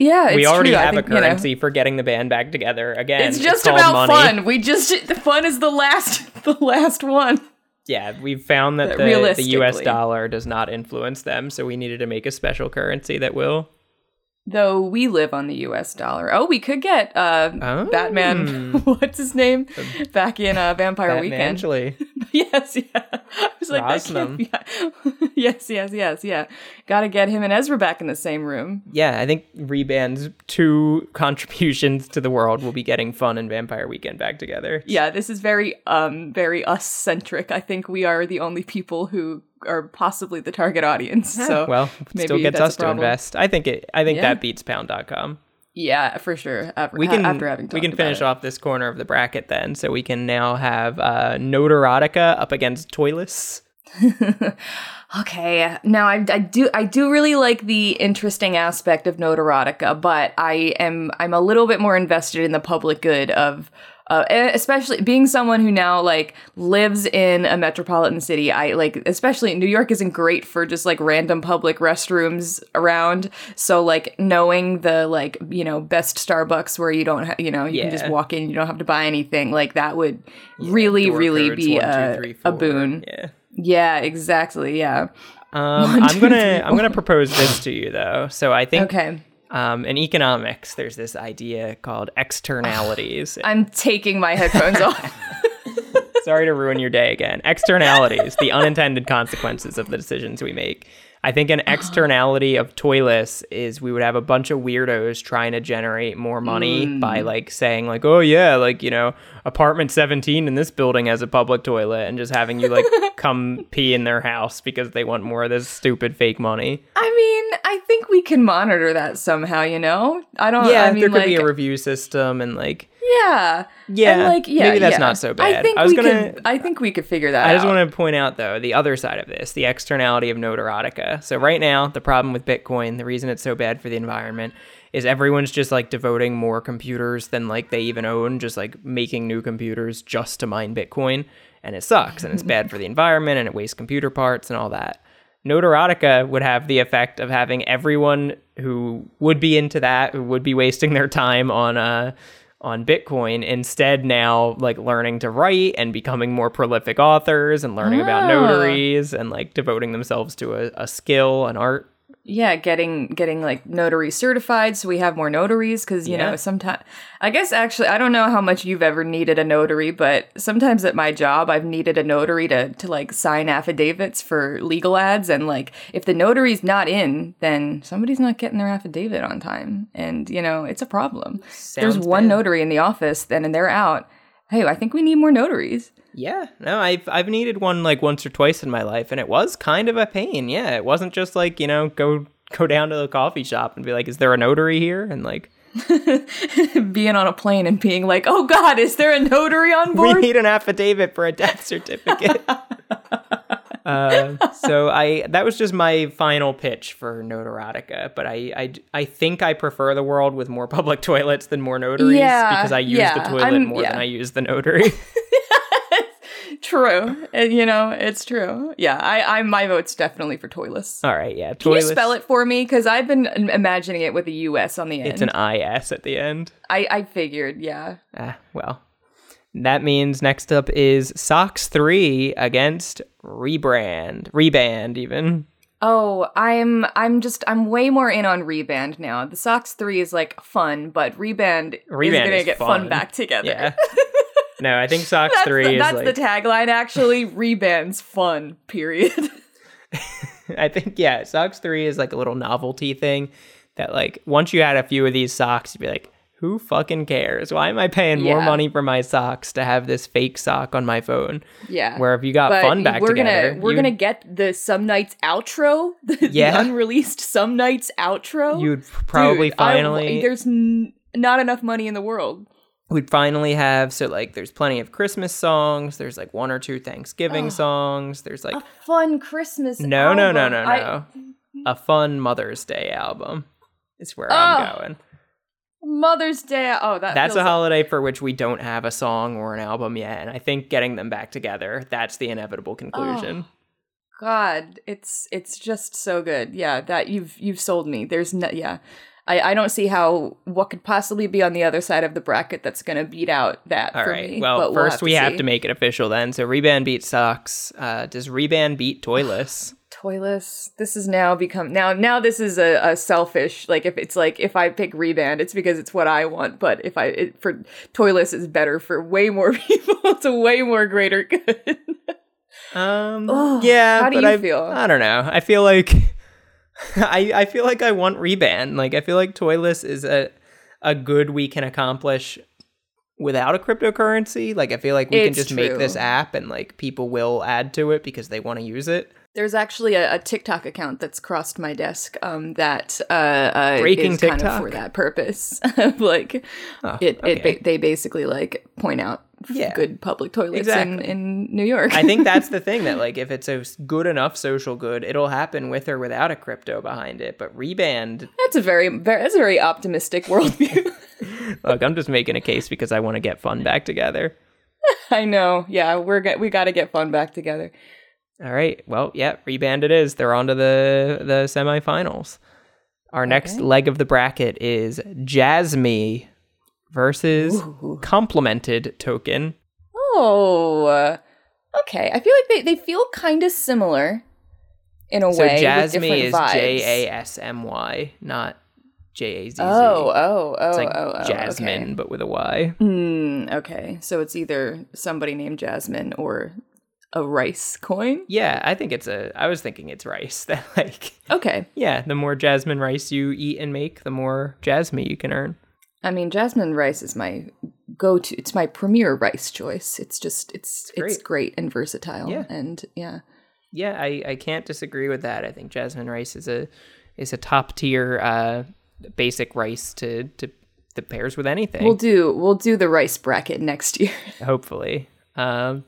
Speaker 2: Yeah,
Speaker 1: we already
Speaker 2: true.
Speaker 1: Have
Speaker 2: think,
Speaker 1: a
Speaker 2: you know,
Speaker 1: currency for getting the band back together again.
Speaker 2: it's just
Speaker 1: called
Speaker 2: about
Speaker 1: money.
Speaker 2: fun. We just the fun is the last, the last one.
Speaker 1: Yeah, we've found that
Speaker 2: That
Speaker 1: the, the U.S. dollar does not influence them, so we needed to make a special currency that will.
Speaker 2: Though we live on the US dollar. Oh, we could get uh
Speaker 1: Oh.
Speaker 2: Batman what's his name? Back in uh Vampire
Speaker 1: Batman
Speaker 2: Weekend.
Speaker 1: Angeli.
Speaker 2: yes, yeah. I was like Rostam. yeah. yes, yes, yes, yeah. Got to get him and Ezra back in the same room.
Speaker 1: Yeah, I think Reband's two contributions to the world will be getting fun and Vampire Weekend back together.
Speaker 2: Yeah, this is very um very us centric. I think we are the only people who are possibly the target audience. So
Speaker 1: well,
Speaker 2: maybe
Speaker 1: still gets us to invest. I think it. I think
Speaker 2: Yeah.
Speaker 1: that beats Pound.com.
Speaker 2: yeah, for sure. After,
Speaker 1: We can
Speaker 2: after having
Speaker 1: we can finish
Speaker 2: it.
Speaker 1: off this corner of the bracket then, so we can now have uh, Notarotica up against Toyless.
Speaker 2: Okay, now I, I do I do really like the interesting aspect of notarotica, but I am I'm a little bit more invested in the public good of uh, e- especially being someone who now like lives in a metropolitan city. I like especially New York isn't great for just like random public restrooms around. So like knowing the like you know best Starbucks where you don't ha- you know you can just walk in you don't have to buy anything like that would really really be
Speaker 1: one, two,
Speaker 2: a,
Speaker 1: three,
Speaker 2: a boon.
Speaker 1: Yeah.
Speaker 2: Yeah, exactly. Yeah.
Speaker 1: Um,
Speaker 2: One,
Speaker 1: I'm
Speaker 2: two,
Speaker 1: gonna
Speaker 2: three,
Speaker 1: I'm gonna propose this to you though. So I think
Speaker 2: Okay.
Speaker 1: Um, in economics, there's this idea called externalities.
Speaker 2: I'm taking my headphones off.
Speaker 1: Sorry to ruin your day again. Externalities, the unintended consequences of the decisions we make. I think an externality of Toyless is we would have a bunch of weirdos trying to generate more money by mm. like saying like, oh yeah, like you know, apartment 17 in this building has a public toilet, and just having you like come pee in their house because they want more of this stupid fake money.
Speaker 2: I mean, I think we can monitor that somehow, you know? I don't
Speaker 1: Yeah,
Speaker 2: I mean
Speaker 1: there could
Speaker 2: like
Speaker 1: be a review system and like
Speaker 2: Yeah.
Speaker 1: Yeah,
Speaker 2: And like yeah,
Speaker 1: maybe that's
Speaker 2: yeah.
Speaker 1: not so bad.
Speaker 2: I think
Speaker 1: I was
Speaker 2: we
Speaker 1: gonna-
Speaker 2: could I think we could figure that
Speaker 1: I just want to point out, though, the other side of this, the externality of notarotica. So, right now, the problem with Bitcoin, the reason it's so bad for the environment, is everyone's just like devoting more computers than like they even own, just like making new computers just to mine Bitcoin. And it sucks and it's bad for the environment and it wastes computer parts and all that. Notarotica would have the effect of having everyone who would be into that, who would be wasting their time on uh on Bitcoin, instead now like learning to write and becoming more prolific authors and learning about
Speaker 2: Ah.
Speaker 1: notaries and like devoting themselves to a, a skill, an art.
Speaker 2: Yeah, getting getting like notary certified so we have more notaries cuz you
Speaker 1: Yeah.
Speaker 2: know, sometimes I guess actually I don't know how much you've ever needed a notary, but sometimes at my job I've needed a notary to to like sign affidavits for legal ads and like if the notary's not in, then somebody's not getting their affidavit on time and you know, it's a problem. There's one
Speaker 1: bad.
Speaker 2: notary in the office then and they're out. Hey, I think we need more notaries.
Speaker 1: Yeah, no, I've I've needed one like once or twice in my life, and it was kind of a pain. Yeah, it wasn't just like you know go go down to the coffee shop and be like, is there a notary here? And like
Speaker 2: being on a plane and being like, "Oh God, is there a notary on board?
Speaker 1: we
Speaker 2: board?"
Speaker 1: need an affidavit for a death certificate. uh, so I that was just my final pitch for Notarotica, but I, I I think I prefer the world with more public toilets than more notaries
Speaker 2: Yeah,
Speaker 1: because I use
Speaker 2: yeah,
Speaker 1: the toilet
Speaker 2: I'm-
Speaker 1: more
Speaker 2: yeah.
Speaker 1: than I use the notary.
Speaker 2: True, And, you know it's true. Yeah, I, I my vote's definitely for Toyless.
Speaker 1: All right, yeah,
Speaker 2: Can you spell it for me? Because I've been imagining it with a U.S. on the end.
Speaker 1: It's an IS at the end.
Speaker 2: I I figured, yeah.
Speaker 1: Ah, well. That means next up is Sox 3 against Rebrand. Reband, even.
Speaker 2: Oh, I'm I'm just I'm way more in on Reband now. The Sox Three is like fun, but Reband, is gonna
Speaker 1: is
Speaker 2: get
Speaker 1: fun.
Speaker 2: fun back together.
Speaker 1: Yeah. no, I think socks
Speaker 2: that's
Speaker 1: 3
Speaker 2: the,
Speaker 1: is
Speaker 2: that's
Speaker 1: like.
Speaker 2: the tagline. Actually, Reband's fun. Period.
Speaker 1: I think, yeah, socks 3 is like a little novelty thing that, like, once you had a few of these socks, you'd be like, who fucking cares? Why am I paying more
Speaker 2: Yeah.
Speaker 1: money for my socks to have this fake sock on my phone?
Speaker 2: yeah.
Speaker 1: Where if you got
Speaker 2: but
Speaker 1: fun back
Speaker 2: we're
Speaker 1: together,
Speaker 2: gonna we're
Speaker 1: you-
Speaker 2: gonna get the some nights outro, the,
Speaker 1: Yeah.
Speaker 2: the unreleased some nights outro.
Speaker 1: you'd probably
Speaker 2: Dude, I-
Speaker 1: finally.
Speaker 2: there's n- not enough money in the world.
Speaker 1: We'd finally have so like there's plenty of christmas songs there's like one or two thanksgiving songs there's like
Speaker 2: A fun Christmas.
Speaker 1: no no no no no a fun mother's day album is where
Speaker 2: Oh,
Speaker 1: i'm going
Speaker 2: Mother's Day. Oh, that
Speaker 1: that's a holiday for which we don't have a song or an album yet and i think getting them back together that's the inevitable conclusion
Speaker 2: God, it's it's just so good. Yeah, that you've you've sold me. There's no yeah. I, I don't see how what could possibly be on the other side of the bracket that's gonna beat out that
Speaker 1: all
Speaker 2: for
Speaker 1: right
Speaker 2: me.
Speaker 1: well
Speaker 2: but we'll
Speaker 1: first we have
Speaker 2: see.
Speaker 1: to make it official then so Reban beat Socks. uh does Reban beat toyless
Speaker 2: Toyless. This is now become now now this is a, a selfish like if it's like if I pick Reband, it's because it's what I want. But if I it, for Toyless is better for way more people. it's a way more greater good.
Speaker 1: Um,
Speaker 2: Ugh,
Speaker 1: yeah,
Speaker 2: how do
Speaker 1: but
Speaker 2: you
Speaker 1: I,
Speaker 2: feel?
Speaker 1: I don't know. I feel like I I feel like I want reban. Like I feel like Toyless is a a good we can accomplish without a cryptocurrency. Like I feel like we can
Speaker 2: It's
Speaker 1: just make this app and like people will add to it because they want to use it.
Speaker 2: There's actually a, a TikTok account that's crossed my desk um, that uh, uh,
Speaker 1: Breaking
Speaker 2: is kind of
Speaker 1: TikTok?
Speaker 2: for that purpose. like
Speaker 1: Oh,
Speaker 2: it, it ba- they basically like point out
Speaker 1: Yeah.
Speaker 2: good public toilets
Speaker 1: Exactly.
Speaker 2: in, in New York.
Speaker 1: I think that's the thing that like if it's a good enough social good, it'll happen with or without a crypto behind it. But reband,
Speaker 2: that's a very, very that's a very optimistic worldview.
Speaker 1: look, I'm just making a case because I want to get fun back together.
Speaker 2: I know. Yeah, we're get, we got to get fun back together.
Speaker 1: All right. Well, yeah, reband it is. They're on to the the semifinals. Our next leg of the bracket is Jasmine versus
Speaker 2: Ooh.
Speaker 1: complemented token.
Speaker 2: Oh, uh, okay. I feel like they, they feel kind of similar in a
Speaker 1: So
Speaker 2: way. with
Speaker 1: Jasmine is. J A S M Y, not J A Z Z.
Speaker 2: Oh, oh, oh,
Speaker 1: it's like
Speaker 2: oh, oh,
Speaker 1: Jasmine,
Speaker 2: Okay.
Speaker 1: but with a Y.
Speaker 2: Hmm, okay, so it's either somebody named Jasmine or a rice coin.
Speaker 1: Yeah, I think it's a. I was thinking it's rice. That like,
Speaker 2: Okay,
Speaker 1: yeah, the more jasmine rice you eat and make, the more jasmine you can earn.
Speaker 2: I mean jasmine rice is my go-to. It's my premier rice choice. It's just it's it's
Speaker 1: great.
Speaker 2: great, and versatile.
Speaker 1: Yeah.
Speaker 2: and yeah,
Speaker 1: Yeah, I, I can't disagree with that. I think jasmine rice is a is a top tier uh, basic rice to to that pairs with anything.
Speaker 2: we'll do we'll do the rice bracket next year.
Speaker 1: hopefully. Um,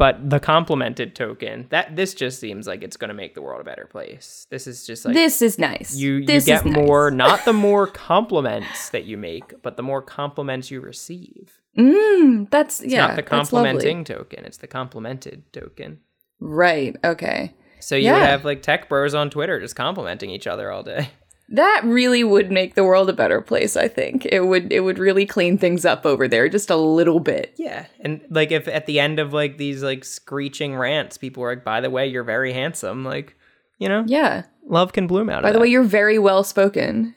Speaker 1: but the complemented token that this just seems like it's going to make the world a better place. This is just like
Speaker 2: this is nice.
Speaker 1: you you get
Speaker 2: nice.
Speaker 1: more not the more compliments that you make, but the more compliments you receive.
Speaker 2: Mm, that's
Speaker 1: It's
Speaker 2: yeah.
Speaker 1: not the complimenting token; it's the complemented token.
Speaker 2: Right. Okay.
Speaker 1: So you would have like tech bros on Twitter just complimenting each other all day.
Speaker 2: That really would make the world a better place, I think. It would it would really clean things up over there just a little bit.
Speaker 1: Yeah, and like if at the end of like these like screeching rants, people are like, "By the way, you're very handsome," like, you know,
Speaker 2: Yeah.
Speaker 1: love can bloom out
Speaker 2: By the
Speaker 1: that.
Speaker 2: way, you're very well spoken.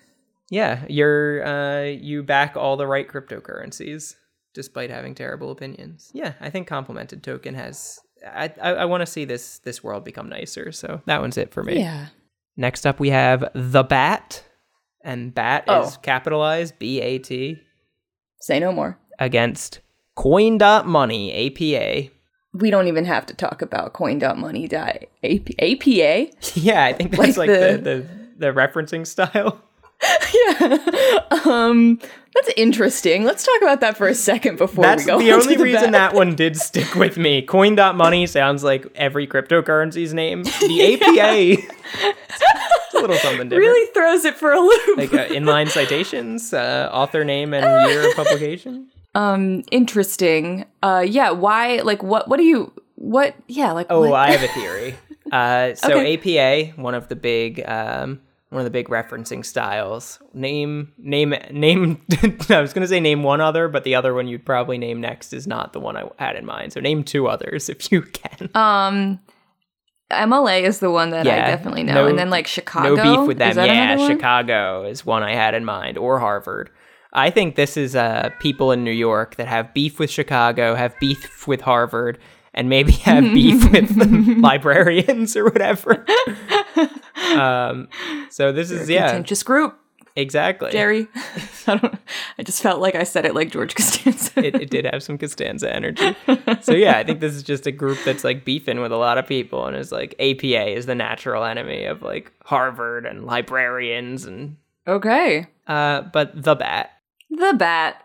Speaker 1: yeah, you're uh, you back all the right cryptocurrencies despite having terrible opinions. Yeah, I think complimented token has. I I, I want to see this this world become nicer. So that one's it for me.
Speaker 2: Yeah.
Speaker 1: Next up, we have the Bat, and Bat
Speaker 2: Oh.
Speaker 1: is capitalized B A T
Speaker 2: Say no more.
Speaker 1: against Coin.money APA.
Speaker 2: We don't even have to talk about coin.money. APA?
Speaker 1: Yeah, I think that's
Speaker 2: Like
Speaker 1: like, the,
Speaker 2: the-
Speaker 1: the, the referencing style.
Speaker 2: yeah. Um that's interesting. Let's talk about that for a second before
Speaker 1: That's
Speaker 2: we go.
Speaker 1: the only
Speaker 2: the
Speaker 1: reason that one did stick with me. Coin.money sounds like every cryptocurrency's name. The APA, it's a little something different.
Speaker 2: really throws it for a loop.
Speaker 1: Like uh, inline citations, uh, author name and year of publication.
Speaker 2: um interesting. Uh yeah, why like what what do you what yeah, like
Speaker 1: Oh,
Speaker 2: what?
Speaker 1: I have a theory. Uh, so
Speaker 2: Okay.
Speaker 1: APA, one of the big, um, one of the big referencing styles. Name, name, name. I was gonna say name one other, but the other one you'd probably name next is not the one I had in mind. So name two others if you can.
Speaker 2: Um, MLA is the one that I definitely know,
Speaker 1: no-
Speaker 2: and then like Chicago.
Speaker 1: No beef with them.
Speaker 2: That
Speaker 1: Yeah. Chicago is one I had in mind, or Harvard. I think this is uh, people in New York that have beef with Chicago, have beef with Harvard, and maybe have beef with librarians or whatever. um, so this is yeah,
Speaker 2: Contentious group,
Speaker 1: exactly.
Speaker 2: Jerry. I don't. I just felt like I said it like George Costanza.
Speaker 1: It, it did have some Costanza energy. So yeah, I think this is just a group that's like beefing with a lot of people, and is like APA is the natural enemy of like Harvard and librarians and
Speaker 2: okay,
Speaker 1: uh, but the bat.
Speaker 2: the bat.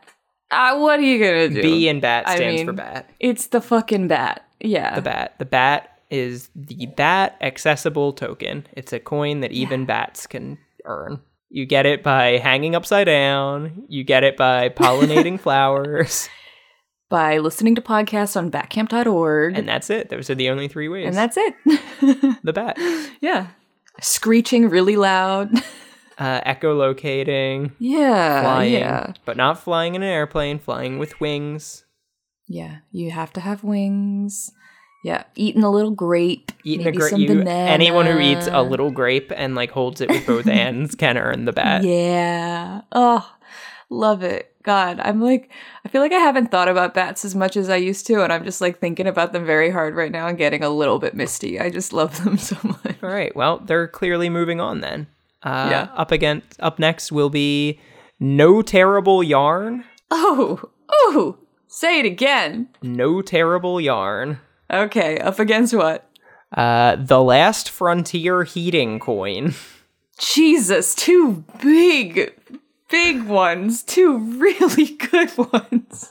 Speaker 2: Uh, what are you gonna do?
Speaker 1: B in bat
Speaker 2: I
Speaker 1: stands for
Speaker 2: mean-
Speaker 1: bat.
Speaker 2: It's the fucking bat. Yeah.
Speaker 1: The bat. The bat is the bat accessible token. It's a coin that even bats can earn. You get it by hanging upside down. You get it by pollinating flowers.
Speaker 2: By listening to podcasts on Batcamp.org,
Speaker 1: And that's it. Those are the only three ways.
Speaker 2: and that's it.
Speaker 1: the bat.
Speaker 2: yeah. Screeching really loud.
Speaker 1: Uh, echolocating.
Speaker 2: yeah.
Speaker 1: Flying.
Speaker 2: Yeah.
Speaker 1: But not flying in an airplane, flying with wings.
Speaker 2: Yeah, you have to have wings. Yeah, eating a little grape.
Speaker 1: Eating
Speaker 2: maybe
Speaker 1: a grape. Anyone who eats a little grape and like holds it with both hands can earn the bet.
Speaker 2: Yeah. Oh, love it. God, I'm like, I feel like I haven't thought about bats as much as I used to, and I'm just like thinking about them very hard right now and getting a little bit misty. I just love them so much.
Speaker 1: All right. Well, they're clearly moving on then. Uh,
Speaker 2: Yeah.
Speaker 1: Up against up next will be no terrible yarn.
Speaker 2: Oh, oh, say it again.
Speaker 1: No terrible yarn.
Speaker 2: Okay, up against what?
Speaker 1: Uh, the last frontier heating coin.
Speaker 2: Jesus, two big, big ones. Two really good ones.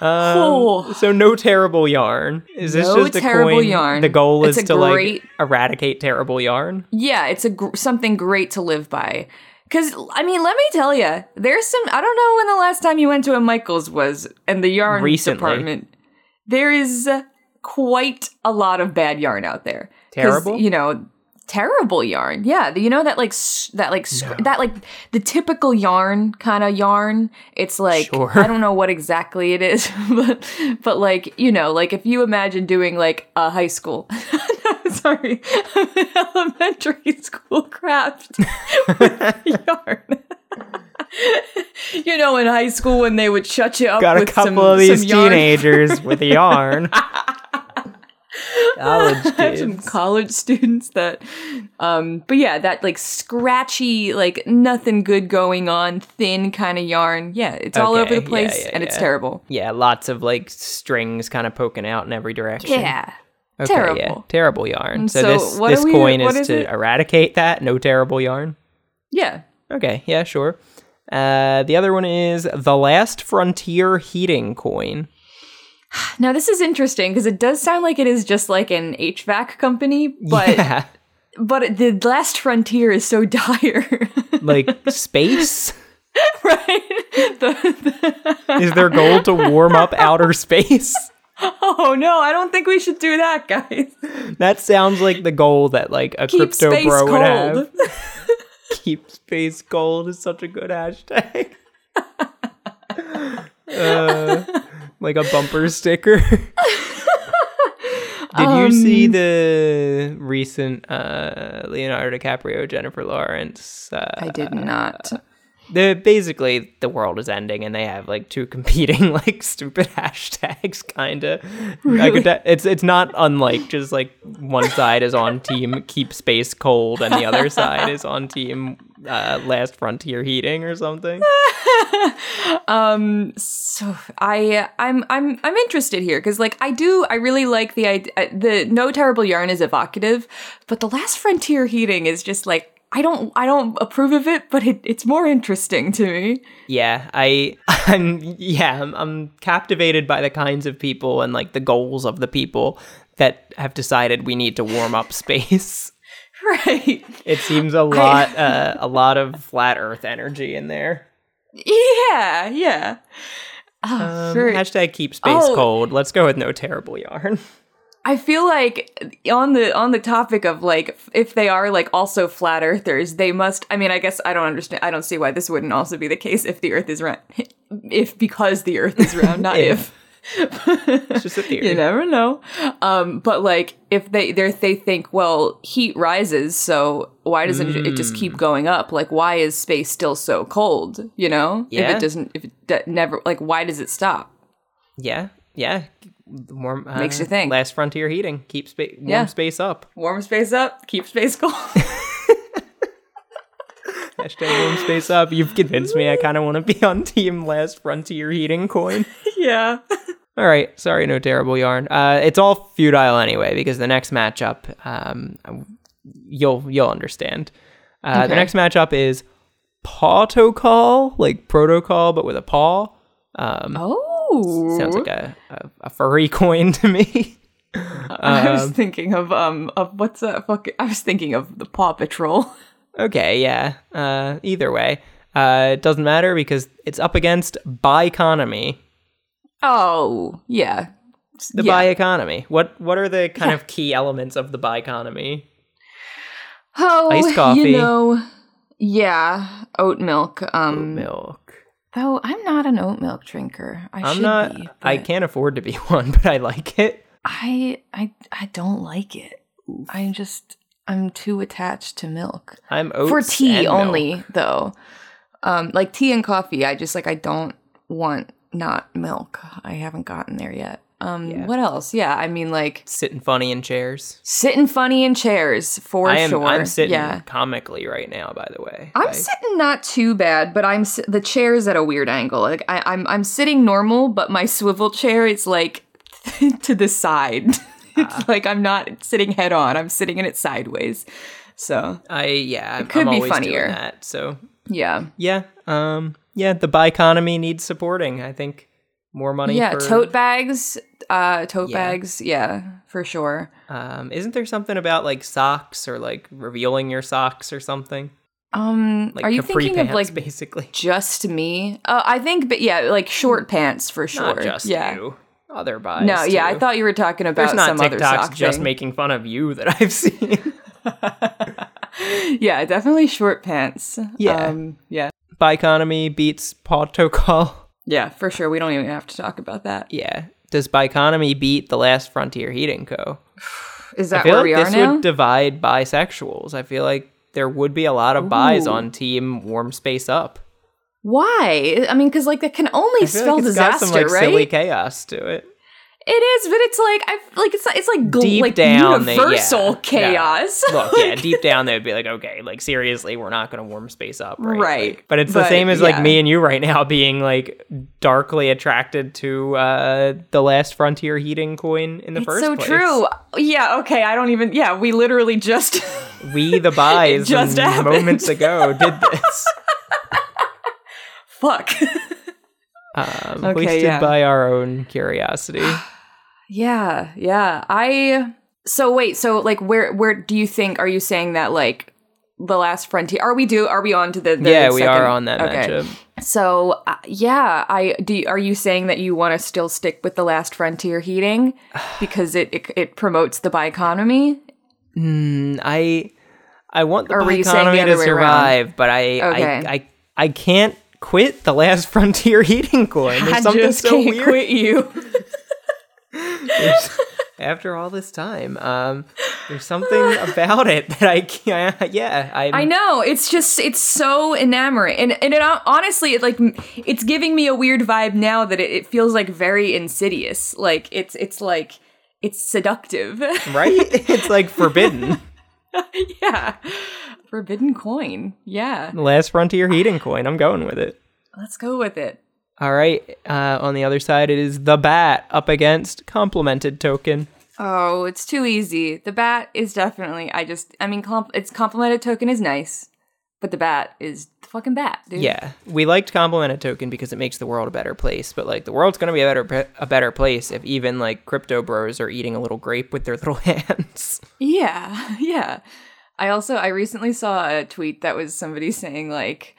Speaker 1: Um,
Speaker 2: Oh.
Speaker 1: So no terrible yarn. Is this
Speaker 2: No
Speaker 1: just a
Speaker 2: terrible
Speaker 1: coin?
Speaker 2: yarn.
Speaker 1: The goal
Speaker 2: It's
Speaker 1: is to
Speaker 2: great-
Speaker 1: like eradicate terrible yarn.
Speaker 2: Yeah, it's a gr- something great to live by. Cause I mean, let me tell you, there's some. I don't know when the last time you went to a Michaels was, and the yarn
Speaker 1: Recently.
Speaker 2: department. There is quite a lot of bad yarn out there.
Speaker 1: Terrible?
Speaker 2: you know, terrible yarn. Yeah, you know that like that like sc- that like the typical yarn kind of yarn. It's like
Speaker 1: Sure.
Speaker 2: I don't know what exactly it is, but but like you know, like if you imagine doing like a high school. Sorry, elementary school craft with yarn. you know, in high school when they would shut you up
Speaker 1: Got a
Speaker 2: with
Speaker 1: couple
Speaker 2: some,
Speaker 1: of these teenagers with a yarn. College
Speaker 2: some
Speaker 1: kids.
Speaker 2: college students that um but yeah that like scratchy like nothing good going on thin kind of yarn yeah it's all over the place
Speaker 1: yeah,
Speaker 2: and it's terrible
Speaker 1: Yeah, lots of like strings kind of poking out in every direction.
Speaker 2: yeah
Speaker 1: Okay,
Speaker 2: terrible.
Speaker 1: Yeah, terrible yarn. So,
Speaker 2: so
Speaker 1: this this
Speaker 2: we-
Speaker 1: coin is,
Speaker 2: is
Speaker 1: to
Speaker 2: it?
Speaker 1: eradicate that. No terrible yarn.
Speaker 2: yeah
Speaker 1: Okay, yeah, sure. Uh, the other one is the last frontier heating coin.
Speaker 2: now this is interesting because it does sound like it is just like an hvac company but
Speaker 1: yeah,
Speaker 2: but the last frontier is so dire
Speaker 1: like space.
Speaker 2: right the, the-
Speaker 1: Is their goal to warm up outer space?
Speaker 2: oh no i don't think we should do that guys
Speaker 1: That sounds like the goal that like a
Speaker 2: keep
Speaker 1: crypto bro would have. Keep space cold is such a good hashtag. uh, like a bumper sticker. Did you see
Speaker 2: Um,
Speaker 1: the recent uh, Leonardo DiCaprio Jennifer Lawrence? Uh,
Speaker 2: i did not
Speaker 1: the basically the world is ending and they have like two competing like stupid hashtags kind of Really, it's it's not unlike just like one side is on team keep space cold and the other side is on team uh, last frontier heating or something.
Speaker 2: Um, so I I'm I'm I'm interested here because like I do I really like the idea the no terrible yarn is evocative, but the last frontier heating is just like I don't I don't approve of it, but it, it's more interesting to me.
Speaker 1: yeah i i'm yeah I'm, I'm captivated by the kinds of people and like the goals of the people that have decided we need to warm up space
Speaker 2: Right?
Speaker 1: it seems a lot uh, a lot of flat earth energy in there
Speaker 2: Yeah, yeah. Oh,
Speaker 1: Um, hashtag keep space
Speaker 2: Oh.
Speaker 1: cold. Let's go with no terrible yarn.
Speaker 2: I feel like on the on the topic of like if they are like also flat earthers, they must I mean, I guess I don't understand I don't see why this wouldn't also be the case if the earth is round if because the earth is round, not
Speaker 1: If. It's just a theory.
Speaker 2: You never know. Um, but like if they they they think, well, heat rises, so why doesn't it just
Speaker 1: Mm.
Speaker 2: keep going up? Like why is space still so cold, you know? If it doesn't if it d- never like why does it stop?
Speaker 1: Yeah, yeah. Warm uh,
Speaker 2: Makes you think.
Speaker 1: Last frontier heating. Keep space warm
Speaker 2: Yeah.
Speaker 1: space up.
Speaker 2: Warm space up, keep space cold.
Speaker 1: Hashtag warm space up. You've convinced me. I kind of want to be on team last frontier heating coin.
Speaker 2: yeah.
Speaker 1: All right. Sorry, no terrible yarn. Uh, it's all futile anyway because the next matchup, um, you'll you'll understand. Uh, The next matchup is Pawtocol, like protocol, but with a paw. Um,
Speaker 2: Oh.
Speaker 1: Sounds like a, a, a furry coin to me.
Speaker 2: I was thinking of um of what's that fuck I was thinking of the Paw Patrol.
Speaker 1: okay, yeah. Uh, either way, uh, it doesn't matter because it's up against by economy.
Speaker 2: Oh, yeah.
Speaker 1: The
Speaker 2: yeah.
Speaker 1: economy. What what are the kind of key elements of the by economy?
Speaker 2: Oh,
Speaker 1: Iced coffee.
Speaker 2: You know, yeah, oat milk. Um,
Speaker 1: Milk.
Speaker 2: Though I'm not an oat milk drinker. I
Speaker 1: I'm
Speaker 2: should
Speaker 1: not.
Speaker 2: be.
Speaker 1: I can't afford to be one, but I like it.
Speaker 2: I I I don't like it. I'm just I'm too attached to milk.
Speaker 1: I'm oats
Speaker 2: For tea only
Speaker 1: milk.
Speaker 2: though. Um like tea and coffee, I just like I don't want not milk. I haven't gotten there yet. Um
Speaker 1: Yeah.
Speaker 2: what else? Yeah, I mean like
Speaker 1: Sitting funny in chairs.
Speaker 2: sitting funny in chairs for
Speaker 1: I am.
Speaker 2: sure.
Speaker 1: I'm sitting
Speaker 2: Yeah.
Speaker 1: comically right now. By the way,
Speaker 2: I'm
Speaker 1: I-
Speaker 2: sitting not too bad, but I'm si- the chair's at a weird angle. Like I, I'm I'm sitting normal, but my swivel chair is like to the side. it's
Speaker 1: Ah.
Speaker 2: like I'm not sitting head on. I'm sitting in it sideways. So
Speaker 1: I yeah. I'm,
Speaker 2: could
Speaker 1: I'm
Speaker 2: be
Speaker 1: always
Speaker 2: funnier.
Speaker 1: doing that. So
Speaker 2: yeah,
Speaker 1: yeah. Um. Yeah. The buy economy needs supporting. I think more money.
Speaker 2: yeah.
Speaker 1: For,
Speaker 2: Tote bags, uh, tote
Speaker 1: Yeah.
Speaker 2: bags. Yeah, for sure.
Speaker 1: Um. Isn't there something about like socks or like revealing your socks or something?
Speaker 2: Um,
Speaker 1: Like
Speaker 2: are you
Speaker 1: capri
Speaker 2: thinking
Speaker 1: pants,
Speaker 2: of like
Speaker 1: basically?
Speaker 2: just me? Uh, I think, but yeah, like short pants for sure.
Speaker 1: Not just
Speaker 2: yeah.
Speaker 1: you. Other buys.
Speaker 2: No, yeah, I thought you were talking about
Speaker 1: There's not
Speaker 2: some other
Speaker 1: TikToks
Speaker 2: sock
Speaker 1: just
Speaker 2: thing.
Speaker 1: making fun of you that I've seen.
Speaker 2: yeah, definitely short pants.
Speaker 1: Yeah.
Speaker 2: um, yeah,
Speaker 1: buy economy beats Pawtocol.
Speaker 2: Yeah, for sure. We don't even have to talk about that.
Speaker 1: Yeah. Does buy economy beat the last frontier heating co?
Speaker 2: Is
Speaker 1: I
Speaker 2: that
Speaker 1: feel
Speaker 2: where
Speaker 1: like
Speaker 2: we are
Speaker 1: this
Speaker 2: now?
Speaker 1: would divide bisexuals. I feel like there would be a lot of buys on team warm space up.
Speaker 2: Why? I mean, because like that can only
Speaker 1: I
Speaker 2: spell
Speaker 1: like it's
Speaker 2: disaster,
Speaker 1: got some like
Speaker 2: right?
Speaker 1: silly chaos to it.
Speaker 2: It is, but it's like I like it's it's like gl-
Speaker 1: Deep
Speaker 2: like
Speaker 1: down, they-
Speaker 2: universal
Speaker 1: yeah,
Speaker 2: chaos.
Speaker 1: no. Look, yeah, deep down they would be like, okay, like seriously, we're not going to warm space up, right?
Speaker 2: Right.
Speaker 1: Like, but it's the same as
Speaker 2: yeah.
Speaker 1: like me and you right now being like darkly attracted to uh the last frontier heating coin in the
Speaker 2: It's
Speaker 1: first
Speaker 2: so
Speaker 1: place.
Speaker 2: true. Yeah. Okay. I don't even. Yeah. We literally just.
Speaker 1: We the buys
Speaker 2: just
Speaker 1: moments ago did this.
Speaker 2: Fuck.
Speaker 1: Um,
Speaker 2: Okay,
Speaker 1: wasted
Speaker 2: yeah.
Speaker 1: by our own curiosity.
Speaker 2: yeah. Yeah. I. So wait. So like, where where do you think? Are you saying that like the last frontier? Are we do? Are we on to the? the
Speaker 1: yeah, we are on that
Speaker 2: okay.
Speaker 1: matchup.
Speaker 2: So uh, yeah, I do. Are you saying that you want to still stick with the last frontier heating because it it, it promotes the bioeconomy?
Speaker 1: Mm, I I want the
Speaker 2: Or were
Speaker 1: economy
Speaker 2: the
Speaker 1: to
Speaker 2: other way around?
Speaker 1: survive, but I,
Speaker 2: Okay.
Speaker 1: I I I can't quit the last frontier heating coin. There's
Speaker 2: I
Speaker 1: something
Speaker 2: just
Speaker 1: so
Speaker 2: can't
Speaker 1: weird
Speaker 2: quit you.
Speaker 1: after all this time. Um, there's something about it that I can't. Yeah, I'm,
Speaker 2: I know it's just it's so enamoring, and and it honestly it like it's giving me a weird vibe now that it, it feels like very insidious. Like it's it's like it's seductive.
Speaker 1: right. It's like forbidden.
Speaker 2: yeah, forbidden coin. Yeah,
Speaker 1: last frontier heating coin. I'm going with it.
Speaker 2: let's go with it.
Speaker 1: All right. Uh, on the other side, it is the bat up against complemented token.
Speaker 2: Oh, it's too easy. The bat is definitely. I just. I mean, comp- it's complemented token is nice, but the bat is the fucking bat, dude.
Speaker 1: Yeah, we liked complemented token because it makes the world a better place. But like, the world's gonna be a better a better place if even like crypto bros are eating a little grape with their little hands.
Speaker 2: Yeah, yeah. I also I recently saw a tweet that was somebody saying like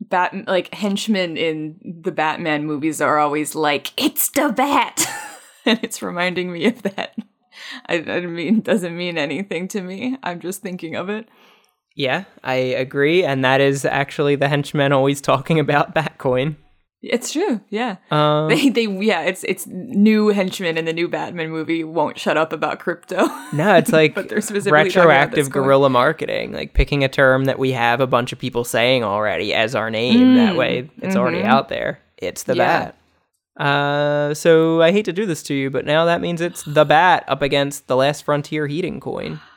Speaker 2: bat like henchmen in the Batman movies are always like it's the bat. and it's reminding me of that. I, I mean doesn't mean anything to me. I'm just thinking of it.
Speaker 1: yeah, I agree, and that is actually the henchmen always talking about Batcoin.
Speaker 2: It's true. Yeah.
Speaker 1: Um,
Speaker 2: They they yeah, it's it's new henchmen in the new Batman movie won't shut up about crypto.
Speaker 1: no, it's like
Speaker 2: But they're specifically
Speaker 1: retroactive guerrilla marketing, like picking a term that we have a bunch of people saying already as our name. that way, it's already out there. It's the
Speaker 2: Mm, mm-hmm. Yeah.
Speaker 1: bat. Uh, so I hate to do this to you, but now that means it's the bat up against the last frontier heating coin.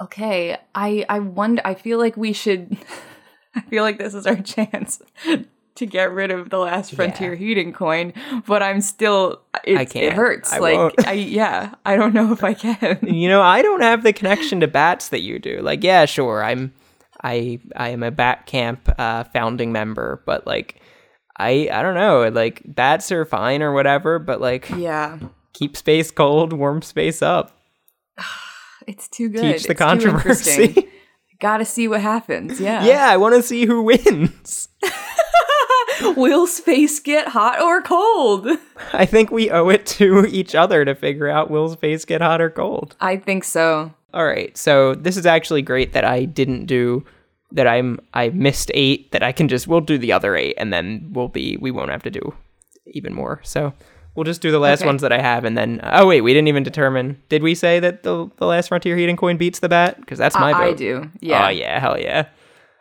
Speaker 2: Okay, I I wonder. I feel like we should. I feel like this is our chance to get rid of the last frontier heating coin, but I'm still. It,
Speaker 1: I can't.
Speaker 2: It hurts.
Speaker 1: I
Speaker 2: like
Speaker 1: won't.
Speaker 2: I yeah. I don't know if I can.
Speaker 1: You know, I don't have the connection to bats that you do. Like, yeah, sure, I'm, I, I am a bat camp uh, founding member, but like, I, I don't know, like bats are fine or whatever, but like,
Speaker 2: yeah,
Speaker 1: keep space cold, warm space up,
Speaker 2: it's too good.
Speaker 1: teach the
Speaker 2: It's
Speaker 1: controversy.
Speaker 2: Gotta see what happens. Yeah.
Speaker 1: yeah, I want to see who wins.
Speaker 2: Will space get hot or cold?
Speaker 1: I think we owe it to each other to figure out will space get hot or cold.
Speaker 2: I think so.
Speaker 1: All right, so this is actually great that I didn't do that. I'm I missed eight. That I can just we'll do the other eight, and then we'll be we won't have to do even more. So We'll just do the last
Speaker 2: Okay.
Speaker 1: ones that I have, and then oh wait, we didn't even determine. Did we say that the the last frontier heating coin beats the bat? Because that's uh, my
Speaker 2: I, I do. Yeah.
Speaker 1: Oh yeah, hell yeah.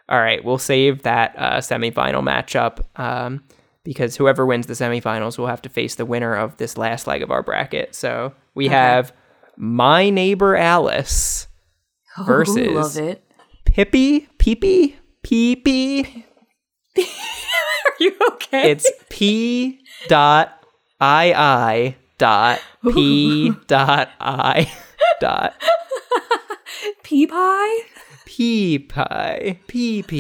Speaker 1: All right, we'll save that uh, semifinal matchup um, because whoever wins the semifinals will have to face the winner of this last leg of our bracket. So we have my neighbor Alice
Speaker 2: Ooh,
Speaker 1: versus
Speaker 2: it.
Speaker 1: Pippi, Peepee, Peepee.
Speaker 2: Are you okay?
Speaker 1: It's P dot I I dot P dot I dot
Speaker 2: pea pie.
Speaker 1: Pea pie, pee pee,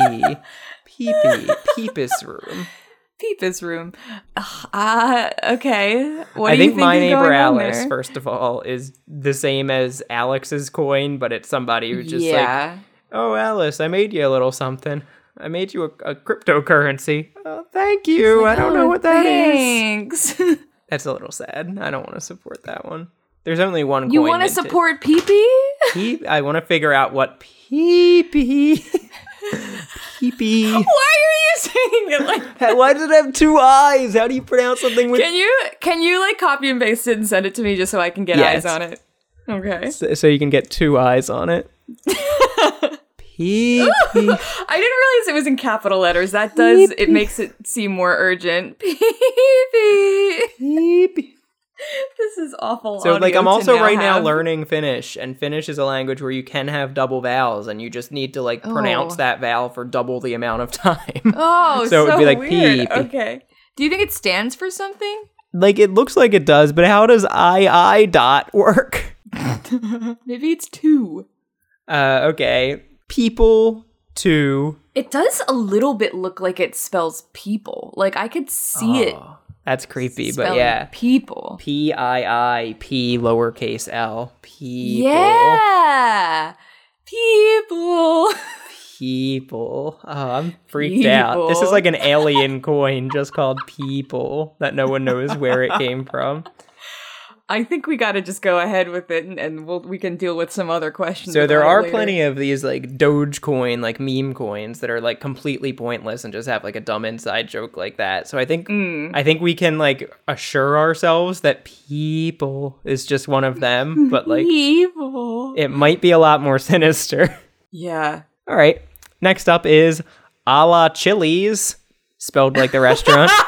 Speaker 1: pee pee, peepus room.
Speaker 2: Peepus room. Ugh, Uh, okay. What
Speaker 1: I
Speaker 2: do you
Speaker 1: think,
Speaker 2: think
Speaker 1: my neighbor Alice, first of all, is the same as Alex's coin, but it's somebody who just like, oh Alice, I made you a little something. I made you a, a cryptocurrency. Oh, thank you. I don't know
Speaker 2: Oh,
Speaker 1: what that is.
Speaker 2: thanks.
Speaker 1: That's a little sad. I don't want to support that one. There's only one.
Speaker 2: you want to support Pee Pee?
Speaker 1: Pee- I want to figure out what pee pee pee pee.
Speaker 2: Why are you saying it like? that?
Speaker 1: Why does it have two eyes? How do you pronounce something with?
Speaker 2: Can you can you like copy and paste it and send it to me just so I can get
Speaker 1: Yes.
Speaker 2: eyes on it? Okay.
Speaker 1: so, so you can get two eyes on it. Pee pee.
Speaker 2: I didn't realize it was in capital letters. That does it makes it seem more urgent. Pee Pee.
Speaker 1: pee, pee.
Speaker 2: This is awful.
Speaker 1: So like I'm also right now
Speaker 2: have.
Speaker 1: learning Finnish, and Finnish is a language where you can have double vowels, and you just need to like pronounce
Speaker 2: Oh.
Speaker 1: that vowel for double the amount of time.
Speaker 2: Oh,
Speaker 1: So
Speaker 2: so,
Speaker 1: it would be like
Speaker 2: weird.
Speaker 1: pee, pee.
Speaker 2: Okay. Do you think it stands for something?
Speaker 1: like it looks like it does, but how does I I dot work?
Speaker 2: Maybe it's two.
Speaker 1: Uh, okay, people to
Speaker 2: It does a little bit look like it spells people. Like I could see it.
Speaker 1: That's creepy, but yeah.
Speaker 2: people.
Speaker 1: P I I P lowercase l. People.
Speaker 2: Yeah, people.
Speaker 1: People. Oh, I'm freaked out. This is like an alien coin just called People that no one knows where it came from.
Speaker 2: I think we got to just go ahead with it, and, and we'll we can deal with some other questions.
Speaker 1: So there are
Speaker 2: later.
Speaker 1: plenty of these like Dogecoin, like meme coins that are like completely pointless and just have like a dumb inside joke like that. So I think
Speaker 2: Mm.
Speaker 1: I think we can like assure ourselves that people is just one of them, but like
Speaker 2: people.
Speaker 1: it might be a lot more sinister.
Speaker 2: yeah.
Speaker 1: All right. Next up is a la Chili's, spelled like the restaurant.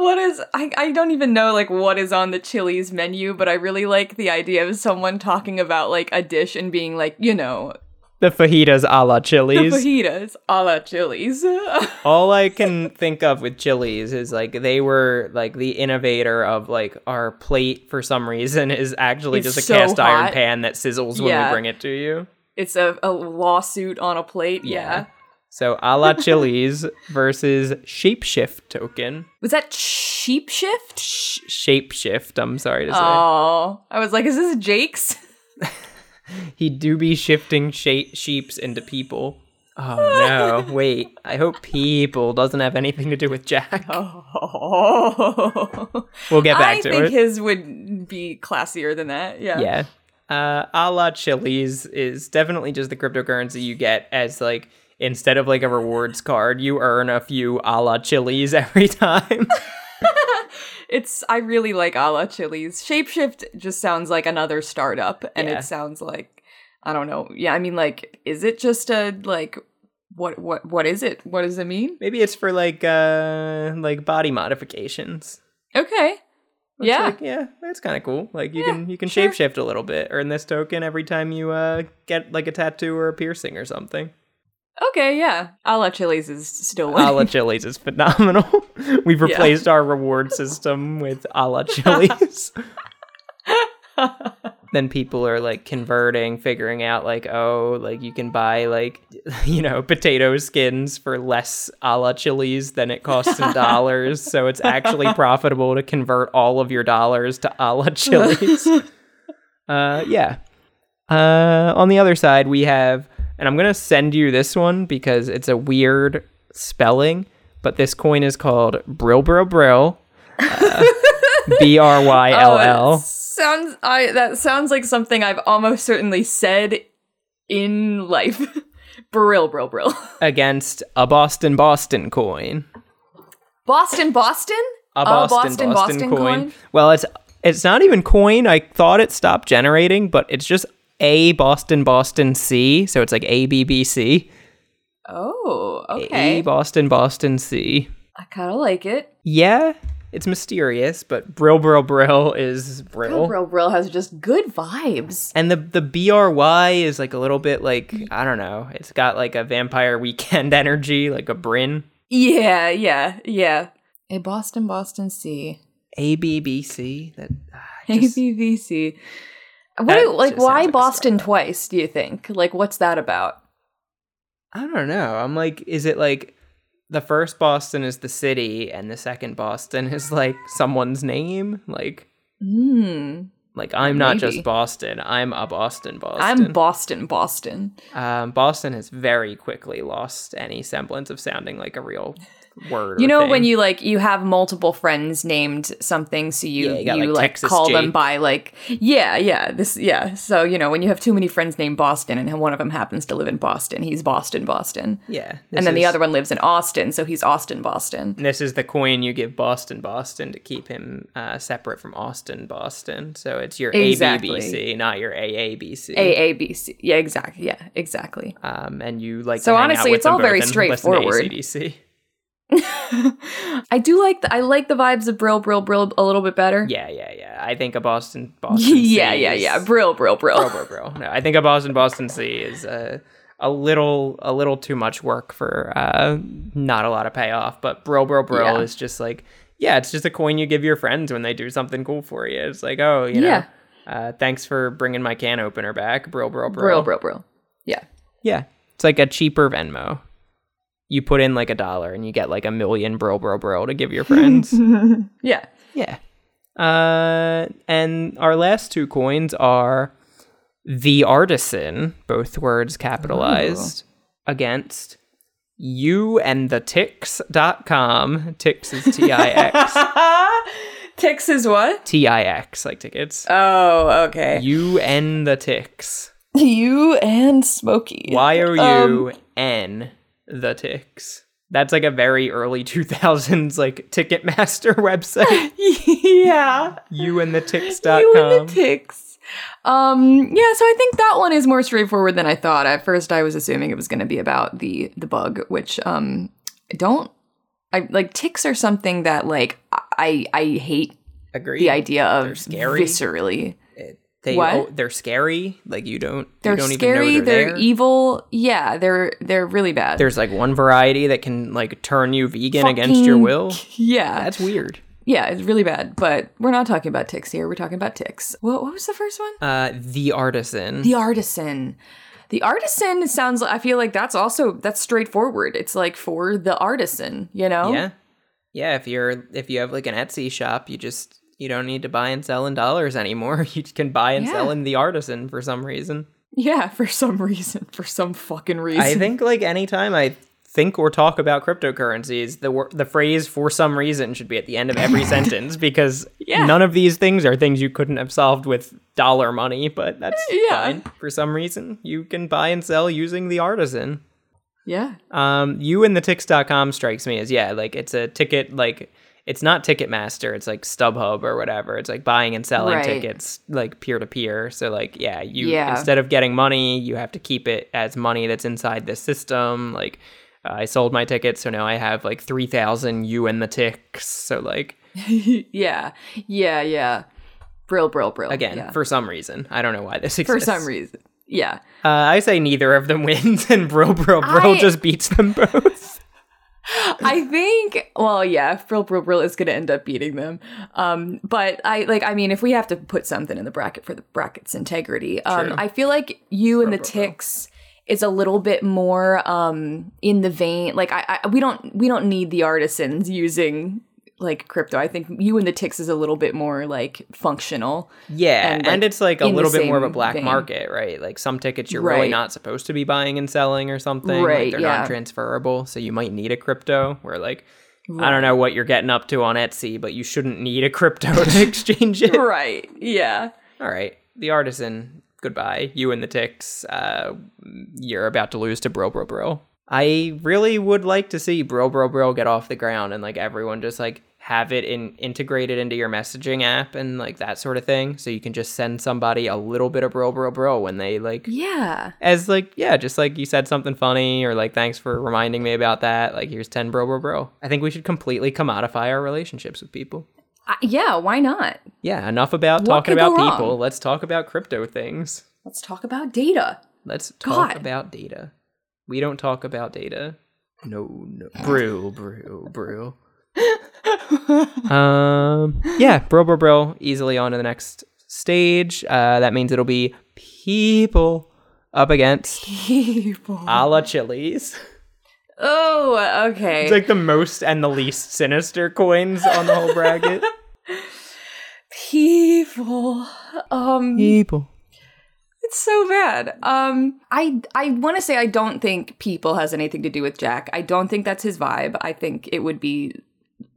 Speaker 2: what is I, I don't even know like what is on the Chili's menu, but I really like the idea of someone talking about like a dish and being like, you know,
Speaker 1: the fajitas a la Chili's.
Speaker 2: The fajitas a la Chili's.
Speaker 1: All I can think of with Chili's is like they were like the innovator of like our plate for some reason is actually
Speaker 2: It's
Speaker 1: just a
Speaker 2: so
Speaker 1: cast iron pan that sizzles when
Speaker 2: Yeah.
Speaker 1: we bring it to you.
Speaker 2: it's a, a lawsuit on a plate. Yeah.
Speaker 1: So a la Chili's versus Shapeshift token.
Speaker 2: Was that sheep shift?
Speaker 1: Sh- shapeshift, I'm sorry to say.
Speaker 2: Oh, I was like, is this Jake's?
Speaker 1: He do be shifting shape sheeps into people. Oh no, wait. I hope people doesn't have anything to do with Jack.
Speaker 2: Oh,
Speaker 1: We'll get back
Speaker 2: I
Speaker 1: to it.
Speaker 2: I think his would be classier than that. Yeah.
Speaker 1: yeah. Uh, a la Chili's is definitely just the cryptocurrency you get as like instead of like a rewards card, you earn a few a la Chili's every time.
Speaker 2: It's I really like a la Chili's. Shapeshift just sounds like another startup, and
Speaker 1: Yeah.
Speaker 2: it sounds like I don't know. Yeah, I mean, like, is it just a like what what what is it? What does it mean?
Speaker 1: Maybe it's for like uh like body modifications.
Speaker 2: Okay.
Speaker 1: It's
Speaker 2: yeah.
Speaker 1: like, yeah, that's kind of cool. Like you
Speaker 2: Yeah,
Speaker 1: can you can
Speaker 2: sure.
Speaker 1: shapeshift a little bit, earn this token every time you uh get like a tattoo or a piercing or something.
Speaker 2: Okay. Yeah. A la Chili's is still
Speaker 1: a la Chili's is phenomenal. We've replaced our reward system with a la Chili's. then people are like converting, figuring out like, oh, like you can buy like, you know, potato skins for less a la Chili's than it costs in dollars. so it's actually profitable to convert all of your dollars to a la Chili's. uh, yeah. Uh, on the other side, we have, and I'm gonna send you this one because it's a weird spelling, but this coin is called Brill Brill Brill, uh, B R Y L
Speaker 2: Oh,
Speaker 1: L.
Speaker 2: sounds I that sounds like something I've almost certainly said in life. brill, brill, brill.
Speaker 1: against a Boston Boston coin.
Speaker 2: Boston, Boston.
Speaker 1: A
Speaker 2: Oh,
Speaker 1: Boston, Boston,
Speaker 2: Boston
Speaker 1: coin.
Speaker 2: coin.
Speaker 1: Well, it's it's not even coin. I thought it stopped generating, but it's just a Boston Boston C. So it's like A B B C.
Speaker 2: Oh, okay. A.
Speaker 1: Boston Boston C.
Speaker 2: I kind of like it.
Speaker 1: Yeah, it's mysterious, but Brill Brill Brill is Brill.
Speaker 2: Brill Brill has just good vibes.
Speaker 1: And the the BRY is like a little bit like I don't know. It's got like a Vampire Weekend energy, like a Bryn.
Speaker 2: Yeah, yeah, yeah. A Boston, Boston C.
Speaker 1: A B B C That ah, just-
Speaker 2: ABVC. What do, like why
Speaker 1: like
Speaker 2: Boston twice, do you think? Like what's that about?
Speaker 1: I don't know. I'm like, is it like the first Boston is the city, and the second Boston is like someone's name? Like,
Speaker 2: Hmm.
Speaker 1: like I'm not just Boston. I'm a Boston. Boston.
Speaker 2: I'm Boston, Boston.
Speaker 1: Um, Boston has very quickly lost any semblance of sounding like a real word.
Speaker 2: You know
Speaker 1: thing.
Speaker 2: when you like you have multiple friends named something, so you
Speaker 1: Yeah, you got,
Speaker 2: you
Speaker 1: like,
Speaker 2: like call them by like yeah yeah this yeah. So you know when you have too many friends named Boston and one of them happens to live in Boston, he's Boston Boston,
Speaker 1: yeah,
Speaker 2: and then the other one lives in Austin, so he's Austin Boston.
Speaker 1: This is the coin you give Boston Boston to keep him uh, separate from Austin Boston. So it's your
Speaker 2: Exactly.
Speaker 1: ABBC, not your AABC.
Speaker 2: A A B C yeah exactly yeah exactly.
Speaker 1: um, and you like
Speaker 2: So
Speaker 1: to hang out
Speaker 2: honestly, it's all very straightforward. I do like the I like the vibes of Brill Brill Brill a little bit better.
Speaker 1: Yeah, yeah, yeah. I think a Boston Boston.
Speaker 2: yeah yeah yeah Brill Brill Brill.
Speaker 1: Bro, bro, bro. No, I think a Boston Boston C is uh, a little a little too much work for uh, not a lot of payoff. But bro, bro, bro
Speaker 2: Yeah.
Speaker 1: is just like yeah, it's just a coin you give your friends when they do something cool for you. It's like oh, you know,
Speaker 2: Yeah.
Speaker 1: uh, thanks for bringing my can opener back, bro, bro, bro.
Speaker 2: Brill Brill Brill. Yeah.
Speaker 1: Yeah, it's like a cheaper Venmo. You put in like a dollar and you get like a million bro, bro, bro to give your friends.
Speaker 2: Yeah.
Speaker 1: Yeah. Uh, and our last two coins are the artisan, both words capitalized, against you and the tix.com. Tix is T I X.
Speaker 2: Tix is what?
Speaker 1: T I X, like tickets.
Speaker 2: Oh, okay.
Speaker 1: You and the tix.
Speaker 2: You and Smokey.
Speaker 1: Y O
Speaker 2: Um,
Speaker 1: U N the ticks. That's like a very early 2000s like Ticketmaster website.
Speaker 2: yeah.
Speaker 1: you and the tix.com.
Speaker 2: You and the Tix. Um, yeah, so I think that one is more straightforward than I thought. At first I was assuming it was gonna be about the the bug, which um I don't I like ticks are something that like I I hate
Speaker 1: Agree.
Speaker 2: the idea of
Speaker 1: They're scary.
Speaker 2: viscerally.
Speaker 1: They
Speaker 2: What?
Speaker 1: oh, they're scary. Like you don't
Speaker 2: They're
Speaker 1: you don't
Speaker 2: scary,
Speaker 1: even know
Speaker 2: they're,
Speaker 1: they're,
Speaker 2: evil. Yeah, they're they're really bad.
Speaker 1: There's like one variety that can like turn you vegan against your will.
Speaker 2: yeah.
Speaker 1: That's weird.
Speaker 2: Yeah, it's really bad. But we're not talking about ticks here. We're talking about ticks. What, what was the first one?
Speaker 1: Uh, the artisan.
Speaker 2: The artisan. The artisan sounds I feel like that's also that's straightforward. It's like for the artisan, you know?
Speaker 1: yeah, yeah. If you're if you have like an Etsy shop, you just you don't need to buy and sell in dollars anymore. You can buy and sell in the artisan for some reason.
Speaker 2: Yeah, for some reason. For some fucking reason.
Speaker 1: I think like anytime I think or talk about cryptocurrencies, the wor- the phrase "for some reason" should be at the end of every sentence because
Speaker 2: Yeah.
Speaker 1: none of these things are things you couldn't have solved with dollar money. But that's
Speaker 2: Yeah.
Speaker 1: fine. For some reason, you can buy and sell using the artisan.
Speaker 2: Yeah.
Speaker 1: Um, you and the tix.com strikes me as yeah, like it's a ticket like it's not Ticketmaster, it's like StubHub or whatever. It's like buying and selling
Speaker 2: Right.
Speaker 1: tickets like peer to peer. So like yeah, you
Speaker 2: Yeah.
Speaker 1: instead of getting money, you have to keep it as money that's inside the system. Like uh, I sold my tickets, so now I have like three thousand you and the ticks. So like
Speaker 2: yeah. Yeah, yeah. Brill, brill, brill.
Speaker 1: again,
Speaker 2: yeah.
Speaker 1: for some reason, I don't know why this exists.
Speaker 2: for some reason. Yeah.
Speaker 1: uh, I say neither of them wins, and Bro Bro Bro
Speaker 2: I-
Speaker 1: just beats them both.
Speaker 2: I think well, yeah, Brill Brill Brill is gonna end up beating them. Um, but I like I mean, if we have to put something in the bracket for the bracket's integrity, um. I feel like you and the
Speaker 1: Brill, Brill.
Speaker 2: ticks is a little bit more um in the vein like I, I we don't we don't need the artisans using like crypto. I think you and the ticks is a little bit more like functional.
Speaker 1: Yeah,
Speaker 2: and,
Speaker 1: and, it's like a little bit more of a black
Speaker 2: vein.
Speaker 1: market, right? Like some tickets you're really not supposed to be buying and selling or something.
Speaker 2: Right,
Speaker 1: Like they're
Speaker 2: yeah.
Speaker 1: not transferable, so you might need a crypto where like I don't know what you're getting up to on Etsy, but you shouldn't need a crypto to exchange it.
Speaker 2: Right. Yeah.
Speaker 1: All right. The artisan, goodbye. You and the ticks, uh, you're about to lose to Bro Bro Bro. I really would like to see Bro Bro Bro get off the ground and like everyone just like have it in integrated into your messaging app and like that sort of thing. So you can just send somebody a little bit of Bro Bro Bro when they like
Speaker 2: Yeah.
Speaker 1: as like yeah, just like you said something funny or like thanks for reminding me about that. Like here's ten Bro Bro Bro. I think we should completely commodify our relationships with people.
Speaker 2: I, yeah, why not?
Speaker 1: Yeah, enough about
Speaker 2: What
Speaker 1: talking
Speaker 2: could go
Speaker 1: about
Speaker 2: wrong?
Speaker 1: people. Let's talk about crypto things.
Speaker 2: Let's talk about data.
Speaker 1: Let's talk
Speaker 2: God.
Speaker 1: about data. We don't talk about data. No, no. Brew, brew, brew. Um, yeah, bro, bro, bro. Easily on to the next stage. Uh, that means it'll be people up against
Speaker 2: People.
Speaker 1: a la chilies.
Speaker 2: Oh, okay.
Speaker 1: It's like the most and the least sinister coins on the whole bracket.
Speaker 2: people. Um
Speaker 1: people.
Speaker 2: It's so bad. Um, I I want to say I don't think people has anything to do with Jack. I don't think that's his vibe. I think it would be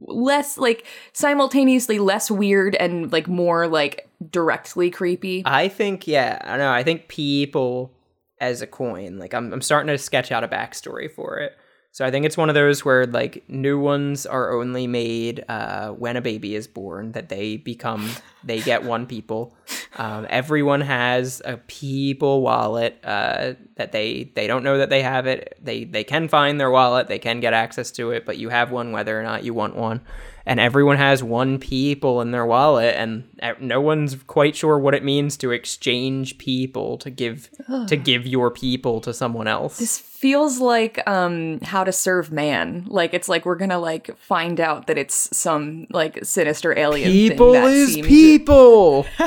Speaker 2: less like simultaneously less weird and like more like directly creepy.
Speaker 1: I think, yeah, I know. I think people as a coin, like I'm, I'm starting to sketch out a backstory for it. So I think it's one of those where like new ones are only made uh, when a baby is born, that they become, they get one people. Um, everyone has a people wallet uh, that they they don't know that they have it. They they can find their wallet, they can get access to it, but you have one whether or not you want one. And everyone has one people in their wallet, and no one's quite sure what it means to exchange people to give to give your people to someone else.
Speaker 2: this feels like um how to serve man. Like it's like we're gonna like find out that it's some like sinister alien. thing
Speaker 1: people is people.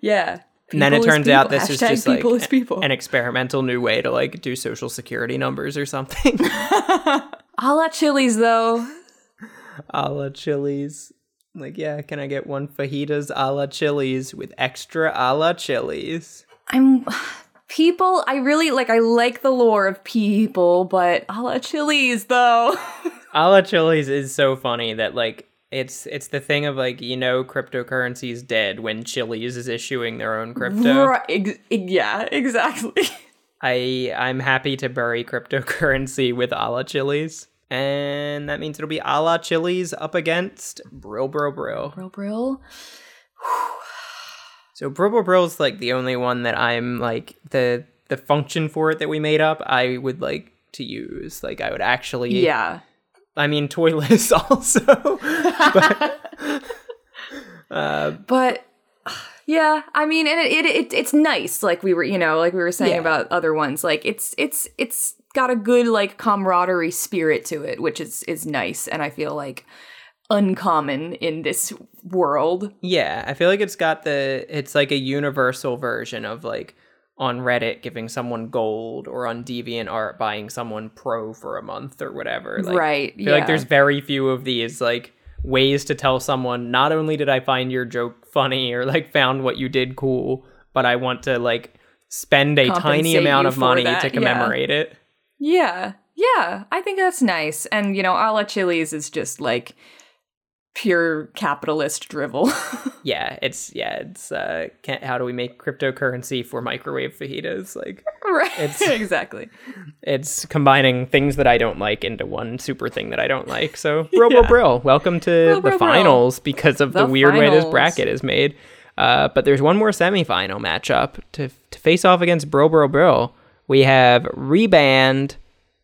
Speaker 2: yeah.
Speaker 1: And then it
Speaker 2: People
Speaker 1: turns out this is just like
Speaker 2: people is people.
Speaker 1: an experimental new way to like do social security numbers or something.
Speaker 2: A la chilies though.
Speaker 1: a la chilies. Like, yeah, can I get one fajitas a la chilies with extra a la chilies?
Speaker 2: I'm people. I really like. I like the lore of people, but a la chilies though.
Speaker 1: A la chilies is so funny that like it's it's the thing of like you know cryptocurrency is dead when Chili's is issuing their own crypto.
Speaker 2: Right, ex- yeah, exactly.
Speaker 1: I I'm happy to bury cryptocurrency with a la chilies. And that means it'll be a la chilies up against Brill Bro Brill.
Speaker 2: Brill Brill.
Speaker 1: So Brill Bro Brill's like the only one that I'm like the the function for it that we made up I would like to use. Like I would actually
Speaker 2: Yeah.
Speaker 1: I mean toyless also. but uh
Speaker 2: But yeah, I mean, and it, it, it it's nice. Like we were, you know, like we were saying
Speaker 1: Yeah.
Speaker 2: about other ones. Like it's it's it's got a good like camaraderie spirit to it, which is is nice, and I feel like uncommon in this world.
Speaker 1: Yeah, I feel like it's got the it's like a universal version of like on Reddit giving someone gold or on DeviantArt buying someone pro for a month or whatever. Like,
Speaker 2: right.
Speaker 1: I feel
Speaker 2: yeah.
Speaker 1: like there's very few of these like ways to tell someone not only did I find your joke funny or like found what you did cool, but I want to like spend a tiny amount of money
Speaker 2: that,
Speaker 1: to
Speaker 2: yeah.
Speaker 1: commemorate it.
Speaker 2: Yeah. Yeah. I think that's nice. And, you know, a la Chili's is just like pure capitalist drivel.
Speaker 1: Yeah, it's yeah, it's uh can't, how do we make cryptocurrency for microwave fajitas like
Speaker 2: right.
Speaker 1: It's-
Speaker 2: exactly.
Speaker 1: it's combining things that I don't like into one super thing that I don't like. So, Bro Bro
Speaker 2: Yeah.
Speaker 1: Brill, welcome to
Speaker 2: Bro,
Speaker 1: the
Speaker 2: bro, brill.
Speaker 1: finals because of the,
Speaker 2: The
Speaker 1: weird way this bracket is made. Uh, but there's one more semifinal matchup to to face off against Bro Bro Brill. We have Reband,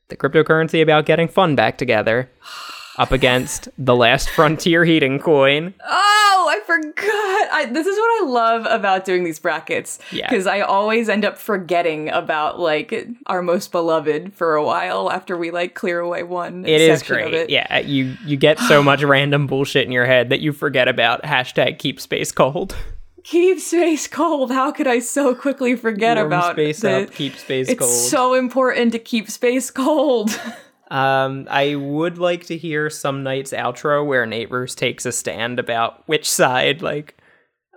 Speaker 1: the cryptocurrency about getting fun back together, up against the Last Frontier Heating Coin.
Speaker 2: Oh, I forgot. I, this is what I love about doing these brackets.
Speaker 1: Yeah.
Speaker 2: Because I always end up forgetting about like our most beloved for a while after we like clear away one.
Speaker 1: It is great.
Speaker 2: it.
Speaker 1: Yeah, you you get so much random bullshit in your head that you forget about hashtag keep space cold.
Speaker 2: Keep space cold. How could I so quickly forget
Speaker 1: Warm
Speaker 2: about
Speaker 1: space
Speaker 2: the-
Speaker 1: up, keep space
Speaker 2: It's
Speaker 1: cold.
Speaker 2: so important to keep space cold.
Speaker 1: Um, I would like to hear some night's outro where Nate Ruess takes a stand about which side, like,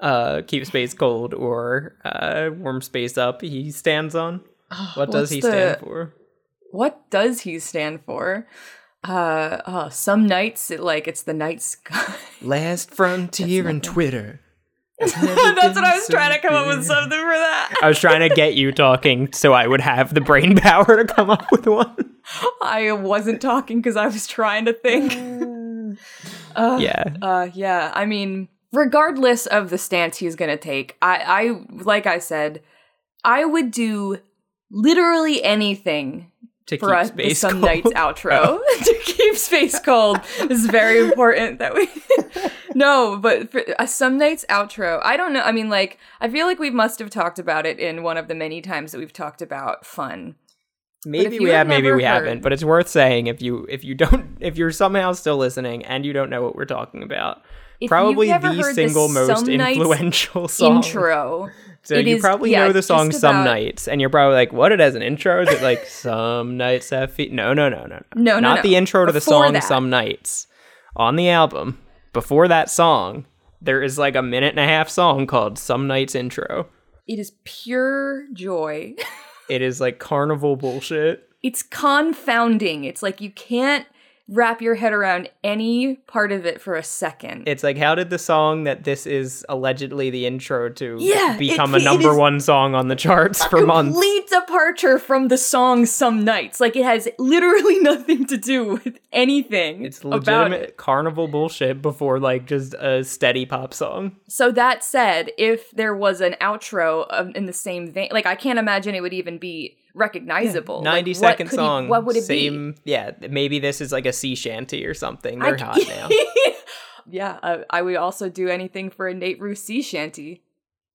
Speaker 1: uh, keep space cold or uh, warm space up he stands on. What does he
Speaker 2: the-
Speaker 1: stand for?
Speaker 2: what does he stand for? Uh, oh, some nights it, like it's the night sky.
Speaker 1: Last frontier and Twitter.
Speaker 2: That's what I was trying to come up with something for that.
Speaker 1: I was trying to get you talking so I would have the brain power to come up with one.
Speaker 2: I wasn't talking because I was trying to think.
Speaker 1: yeah.
Speaker 2: Uh, yeah. I mean, regardless of the stance he's gonna take, I, I, like I said, I would do literally anything
Speaker 1: To
Speaker 2: for
Speaker 1: keep
Speaker 2: us the
Speaker 1: space
Speaker 2: Some
Speaker 1: cold.
Speaker 2: Nights outro to keep space cold. This is very important that we. no, but for a Some Nights outro, I don't know. I mean, like, I feel like we must have talked about it in one of the many times that we've talked about fun.
Speaker 1: Maybe we
Speaker 2: have
Speaker 1: maybe we
Speaker 2: heard-
Speaker 1: haven't, but it's worth saying if you if you don't if you're somehow still listening and you don't know what we're talking about.
Speaker 2: If
Speaker 1: probably the single most influential song.
Speaker 2: intro.
Speaker 1: So
Speaker 2: It
Speaker 1: you
Speaker 2: is-
Speaker 1: probably
Speaker 2: yeah,
Speaker 1: know the song "Some
Speaker 2: about-
Speaker 1: Nights," and you're probably like, "What? It has an intro? Is it like some nights have feet?" No, no, no, no, no.
Speaker 2: No, no,
Speaker 1: not
Speaker 2: no.
Speaker 1: the intro to the song
Speaker 2: that.
Speaker 1: "Some Nights" on the album. Before that song, there is like a minute and a half song called "Some Nights Intro."
Speaker 2: It is pure joy.
Speaker 1: It is like carnival bullshit.
Speaker 2: it's confounding. It's like you can't wrap your head around any part of it for a second.
Speaker 1: It's like, how did the song that this is allegedly the intro to
Speaker 2: Yeah, it-
Speaker 1: become a number one song on the charts for months?
Speaker 2: Complete departure from the song "Some Nights." Like it has literally nothing to do with anything
Speaker 1: It's
Speaker 2: about
Speaker 1: legitimate
Speaker 2: it.
Speaker 1: carnival bullshit before like just a steady pop song.
Speaker 2: So that said, if there was an outro of, in the same vein, like I can't imagine it would even be recognizable. Like,
Speaker 1: 90
Speaker 2: what
Speaker 1: second
Speaker 2: could he-
Speaker 1: song.
Speaker 2: what would it
Speaker 1: same, Yeah, maybe this is like a sea shanty or something. They're
Speaker 2: I-
Speaker 1: hot now.
Speaker 2: yeah, uh, I would also do anything for a Nate Ruess sea shanty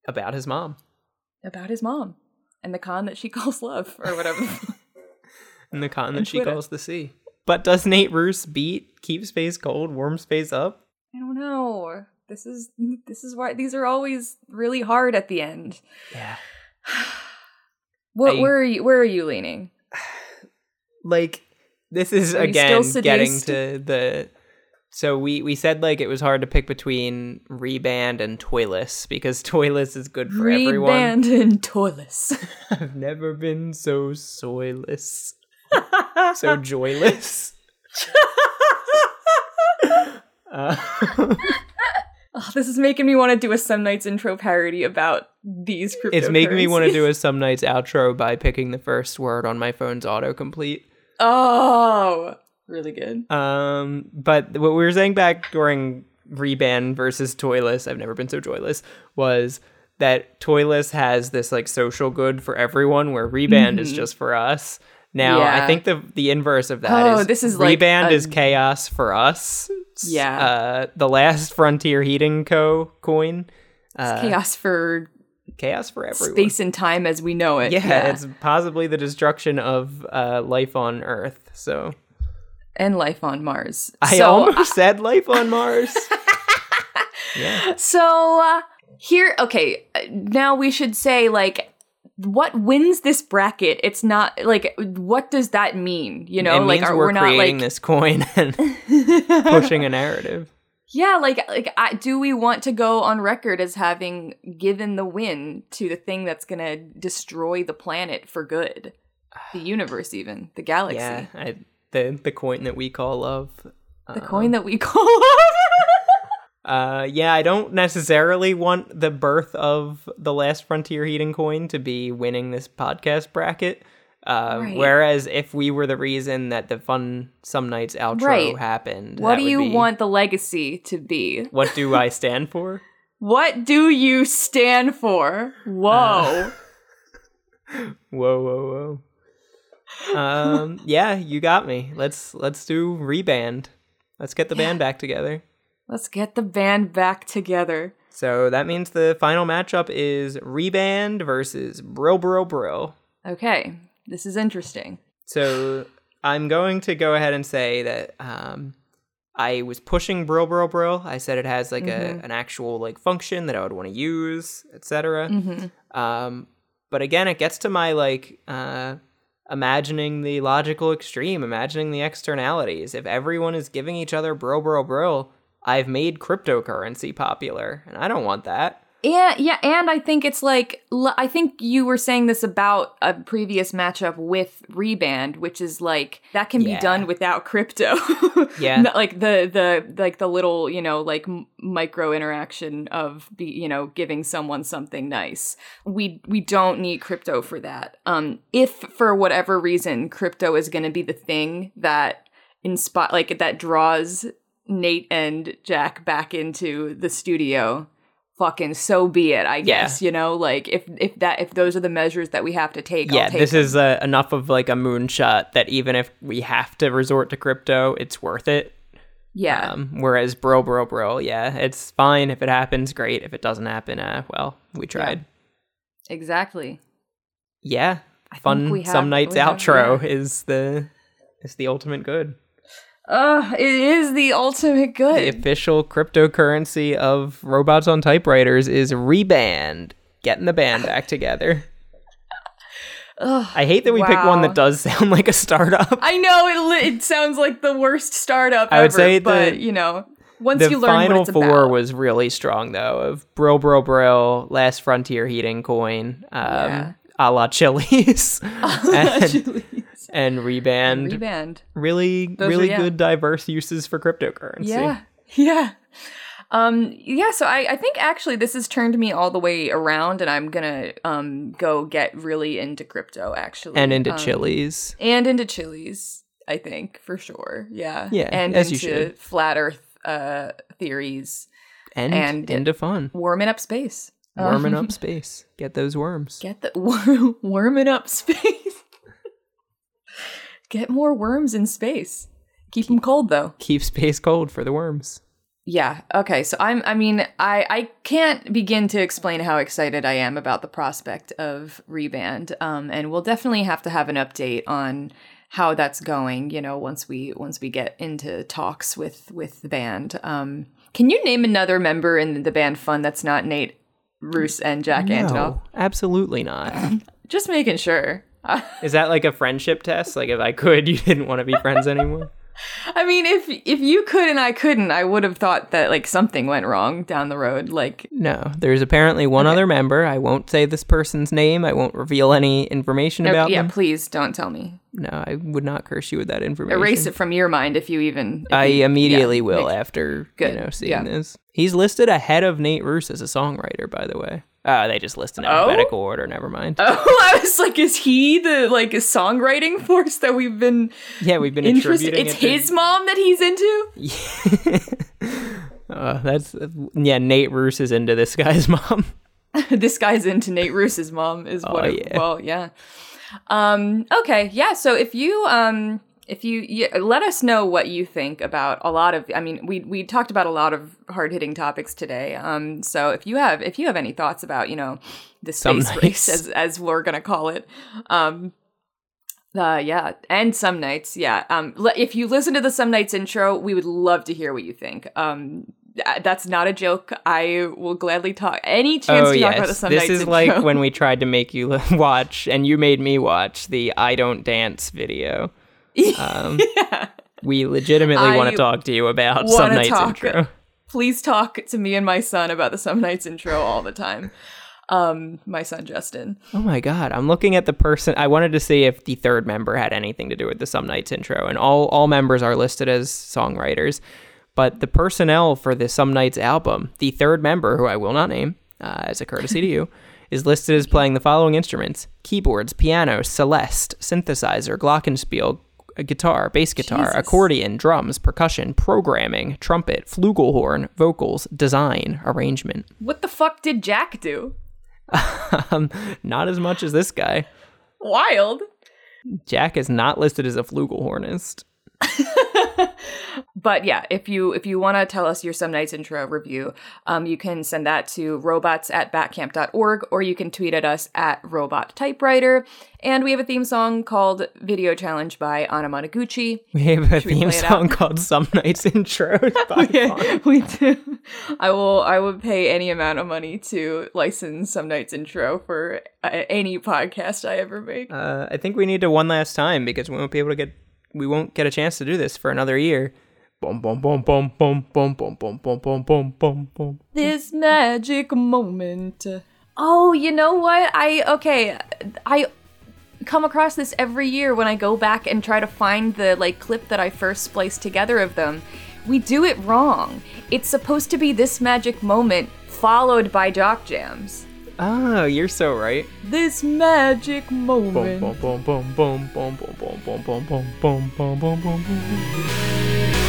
Speaker 1: About his mom.
Speaker 2: about his mom and the con that she calls love or whatever.
Speaker 1: And the
Speaker 2: And
Speaker 1: that she calls the sea. But does Nate Ruess beat Keep Space Cold, Warm Space Up?
Speaker 2: I don't know. This is this is why these are always really hard at the end.
Speaker 1: Yeah.
Speaker 2: What
Speaker 1: I-
Speaker 2: where are you where are you leaning?
Speaker 1: Like, this is
Speaker 2: Are
Speaker 1: again getting to the. So we, we said like it was hard to pick between Reband and Toyless because Toyless is good for everyone.
Speaker 2: Reband and toilets.
Speaker 1: I've never been so soyless, so joyless. uh,
Speaker 2: Oh, this is making me want to do a Some Nights intro parody about these cryptocurrencies.
Speaker 1: it's making me want to do a Some Nights outro by picking the first word on my phone's autocomplete.
Speaker 2: Oh, really good.
Speaker 1: Um, but what we were saying back during Reband versus Toyless, I've never been so joyless, was that Toyless has this like social good for everyone, where Reband is just for us. Now, I
Speaker 2: Mm-hmm.
Speaker 1: Think the the inverse of that is
Speaker 2: Oh, this is like
Speaker 1: Reband
Speaker 2: a-
Speaker 1: is chaos for us.
Speaker 2: Yeah.
Speaker 1: Uh, the last Frontier Heating Co. coin, uh,
Speaker 2: Chaos for
Speaker 1: chaos for everyone.
Speaker 2: space and time as we know it.
Speaker 1: yeah, it's possibly the destruction of uh, life on Earth. So
Speaker 2: and life on Mars.
Speaker 1: I
Speaker 2: so,
Speaker 1: almost said life on Mars. yeah.
Speaker 2: So uh, here, okay. uh, Now we should say like, what wins this bracket? It's not like what does that mean? You know, like are
Speaker 1: we're,
Speaker 2: we're not
Speaker 1: creating
Speaker 2: like
Speaker 1: this coin and pushing a narrative.
Speaker 2: yeah, like like I, do we want to go on record as having given the win to the thing that's gonna destroy the planet for good, the universe, even the galaxy,
Speaker 1: Yeah, I, the the coin that we call love.
Speaker 2: the coin um, that we call.
Speaker 1: Uh, yeah, I don't necessarily want the birth of the last frontier heating coin to be winning this podcast bracket. Uh,
Speaker 2: Right.
Speaker 1: Whereas if we were the reason that the fun some nights outro
Speaker 2: Right.
Speaker 1: happened,
Speaker 2: what do you
Speaker 1: be-
Speaker 2: want the legacy to be?
Speaker 1: What do I stand for?
Speaker 2: What do you stand for? Whoa.
Speaker 1: Whoa, whoa, whoa. Um, yeah, you got me. Let's let's do reband. Let's get the band back together.
Speaker 2: Let's get the band back together.
Speaker 1: So that means the final matchup is Reband versus Bro Bro Bro.
Speaker 2: Okay, this is interesting.
Speaker 1: So I'm going to go ahead and say that um, I was pushing Bro Bro Bro. I said it has like a an actual like function that I would want to use, etc. Um, but again, it gets to my like uh, imagining the logical extreme, imagining the externalities. If everyone is giving each other Bro Bro Brill, I've made cryptocurrency popular, and I don't want that.
Speaker 2: Yeah, yeah, and I think it's like I think you were saying this about a previous matchup with Reband, which is like that can
Speaker 1: Yeah.
Speaker 2: be done without crypto.
Speaker 1: Yeah.
Speaker 2: Like the the like the little you know like micro interaction of be you know giving someone something nice. We we don't need crypto for that. Um, if for whatever reason crypto is going to be the thing that inspire like that draws Nate and Jack back into the studio fucking so be it i guess you know like if if that if those are the measures that we have to take
Speaker 1: yeah,
Speaker 2: I'll take
Speaker 1: this
Speaker 2: them.
Speaker 1: is uh, enough of like a moonshot that even if we have to resort to crypto, it's worth it.
Speaker 2: yeah
Speaker 1: Um, whereas bro, bro, bro, yeah, it's fine if it happens, great. If it doesn't happen, uh, well, we tried.
Speaker 2: exactly
Speaker 1: Yeah,
Speaker 2: I
Speaker 1: fun.
Speaker 2: have-
Speaker 1: Some nights
Speaker 2: we have-
Speaker 1: outro
Speaker 2: yeah.
Speaker 1: is the is the ultimate good.
Speaker 2: Uh it is the ultimate good.
Speaker 1: The official cryptocurrency of robots on typewriters is reband. Getting the band back together.
Speaker 2: Ugh,
Speaker 1: I hate that we pick one that does sound like a startup.
Speaker 2: i know it, it sounds like the worst startup
Speaker 1: I would
Speaker 2: ever,
Speaker 1: say
Speaker 2: but
Speaker 1: the-
Speaker 2: you know once you learn
Speaker 1: final
Speaker 2: what it's
Speaker 1: four
Speaker 2: about
Speaker 1: was really strong though of bro, bro, Brill, Last Frontier Heating Coin, um,
Speaker 2: Yeah.
Speaker 1: a la Chili's, and, And Reband.
Speaker 2: reband
Speaker 1: Really,
Speaker 2: Those are-
Speaker 1: really
Speaker 2: yeah.
Speaker 1: good diverse uses for cryptocurrency.
Speaker 2: Yeah. Yeah. Um yeah, so I, I think actually this has turned me all the way around and I'm gonna um go get really into crypto actually.
Speaker 1: And into
Speaker 2: Um,
Speaker 1: Chili's.
Speaker 2: And into chilies, I think, for sure. Yeah.
Speaker 1: Yeah,
Speaker 2: And
Speaker 1: as you
Speaker 2: into
Speaker 1: should.
Speaker 2: flat earth uh theories.
Speaker 1: And,
Speaker 2: and-
Speaker 1: into fun.
Speaker 2: Warming up space.
Speaker 1: Warming
Speaker 2: Um,
Speaker 1: up space. Get those worms.
Speaker 2: Get the wor- warming up space. Get more worms in space. Keep them cold though.
Speaker 1: Keep space cold for the worms.
Speaker 2: Yeah. Okay. So I'm. I mean, I I can't begin to explain how excited I am about the prospect of reband. Um, and we'll definitely have to have an update on how that's going. You know, once we once we get into talks with with the band. Um, can you name another member in the band Fun that's not Nate Ruess and Jack Antonoff?
Speaker 1: No, absolutely not.
Speaker 2: Just making sure.
Speaker 1: Is that like a friendship test? Like if I could, you didn't want to be friends anymore?
Speaker 2: I mean, if if you could and I couldn't, I would have thought that like something went wrong down the road. Like
Speaker 1: No, there's apparently one other member. I won't say this person's name. I won't reveal any information
Speaker 2: no,
Speaker 1: about
Speaker 2: yeah,
Speaker 1: them.
Speaker 2: please don't tell me.
Speaker 1: No, I would not curse you with that information.
Speaker 2: Erase it from your mind if you even. if
Speaker 1: I
Speaker 2: you-
Speaker 1: immediately
Speaker 2: yeah,
Speaker 1: will
Speaker 2: make-
Speaker 1: after
Speaker 2: Good,
Speaker 1: you know seeing
Speaker 2: yeah.
Speaker 1: this. He's listed ahead of Nate Ruess as a songwriter, by the way. Uh, they just list in
Speaker 2: Oh?
Speaker 1: alphabetical order. Never mind.
Speaker 2: Oh, I was like, is he the like a songwriting force that we've been
Speaker 1: yeah, we've been
Speaker 2: interested? It's his mom that he's into.
Speaker 1: Uh, that's yeah. Nate Ruess is into this guy's mom.
Speaker 2: this guy's into Nate Ruess's mom is what.
Speaker 1: Oh,
Speaker 2: it-
Speaker 1: yeah.
Speaker 2: Well, yeah. Um. Okay. Yeah. So if you um. If you yeah, let us know what you think about a lot of, I mean, we we talked about a lot of hard hitting topics today. Um, so if you have if you have any thoughts about you know the
Speaker 1: Some
Speaker 2: space
Speaker 1: nights.
Speaker 2: race as as we're gonna call it, um, uh, yeah, and some nights, yeah. Um, le- if you listen to the some nights intro, we would love to hear what you think. Um, th- that's not a joke. I will gladly talk any chance
Speaker 1: oh
Speaker 2: to talk about the some
Speaker 1: this
Speaker 2: nights This
Speaker 1: is
Speaker 2: intro.
Speaker 1: like when we tried to make you watch, and you made me watch the "I Don't Dance" video. Um,
Speaker 2: yeah.
Speaker 1: We legitimately want to talk to you about some nights
Speaker 2: talk.
Speaker 1: intro.
Speaker 2: Please talk to me and my son about the some nights intro all the time. Um, my son Justin.
Speaker 1: Oh my god, I'm looking at the person. I wanted to see if the third member had anything to do with the Some Nights intro, and all all members are listed as songwriters. But the personnel for the Some Nights album, the third member, who I will not name, uh, as a courtesy to you, is listed as playing the following instruments: keyboards, piano, Celeste, synthesizer, glockenspiel, a guitar, bass guitar,
Speaker 2: Jesus.
Speaker 1: accordion, drums, percussion, programming, trumpet, flugelhorn, vocals, design, arrangement.
Speaker 2: What the fuck did Jack do?
Speaker 1: um, not as much as this guy.
Speaker 2: Wild.
Speaker 1: Jack is not listed as a flugelhornist.
Speaker 2: But yeah, if you if you want to tell us your some nights intro review, um, you can send that to robots at batcamp.org or you can tweet at us at robot typewriter. And we have a theme song called Video Challenge by Anamanaguchi.
Speaker 1: We have a theme song called Some Nights Intro. by fun.
Speaker 2: we do. I will. I would pay any amount of money to license some nights intro for uh, any podcast I ever make.
Speaker 1: Uh, I think we need to one last time because we won't be able to get we won't get a chance to do this for another year. Boom, boom, boom, boom, boom, boom, boom, boom, boom, boom, boom, boom, boom.
Speaker 2: this magic moment. Oh, you know what? I okay, I come across this every year when I go back and try to find the like clip that I first spliced together of them. We do it wrong. It's supposed to be this magic moment followed by jock jams.
Speaker 1: Oh, you're so right.
Speaker 2: This magic
Speaker 1: Boom,
Speaker 2: moment.
Speaker 1: boom, boom, boom, boom, boom, boom, boom, boom, boom, boom, boom, boom, boom, boom, boom.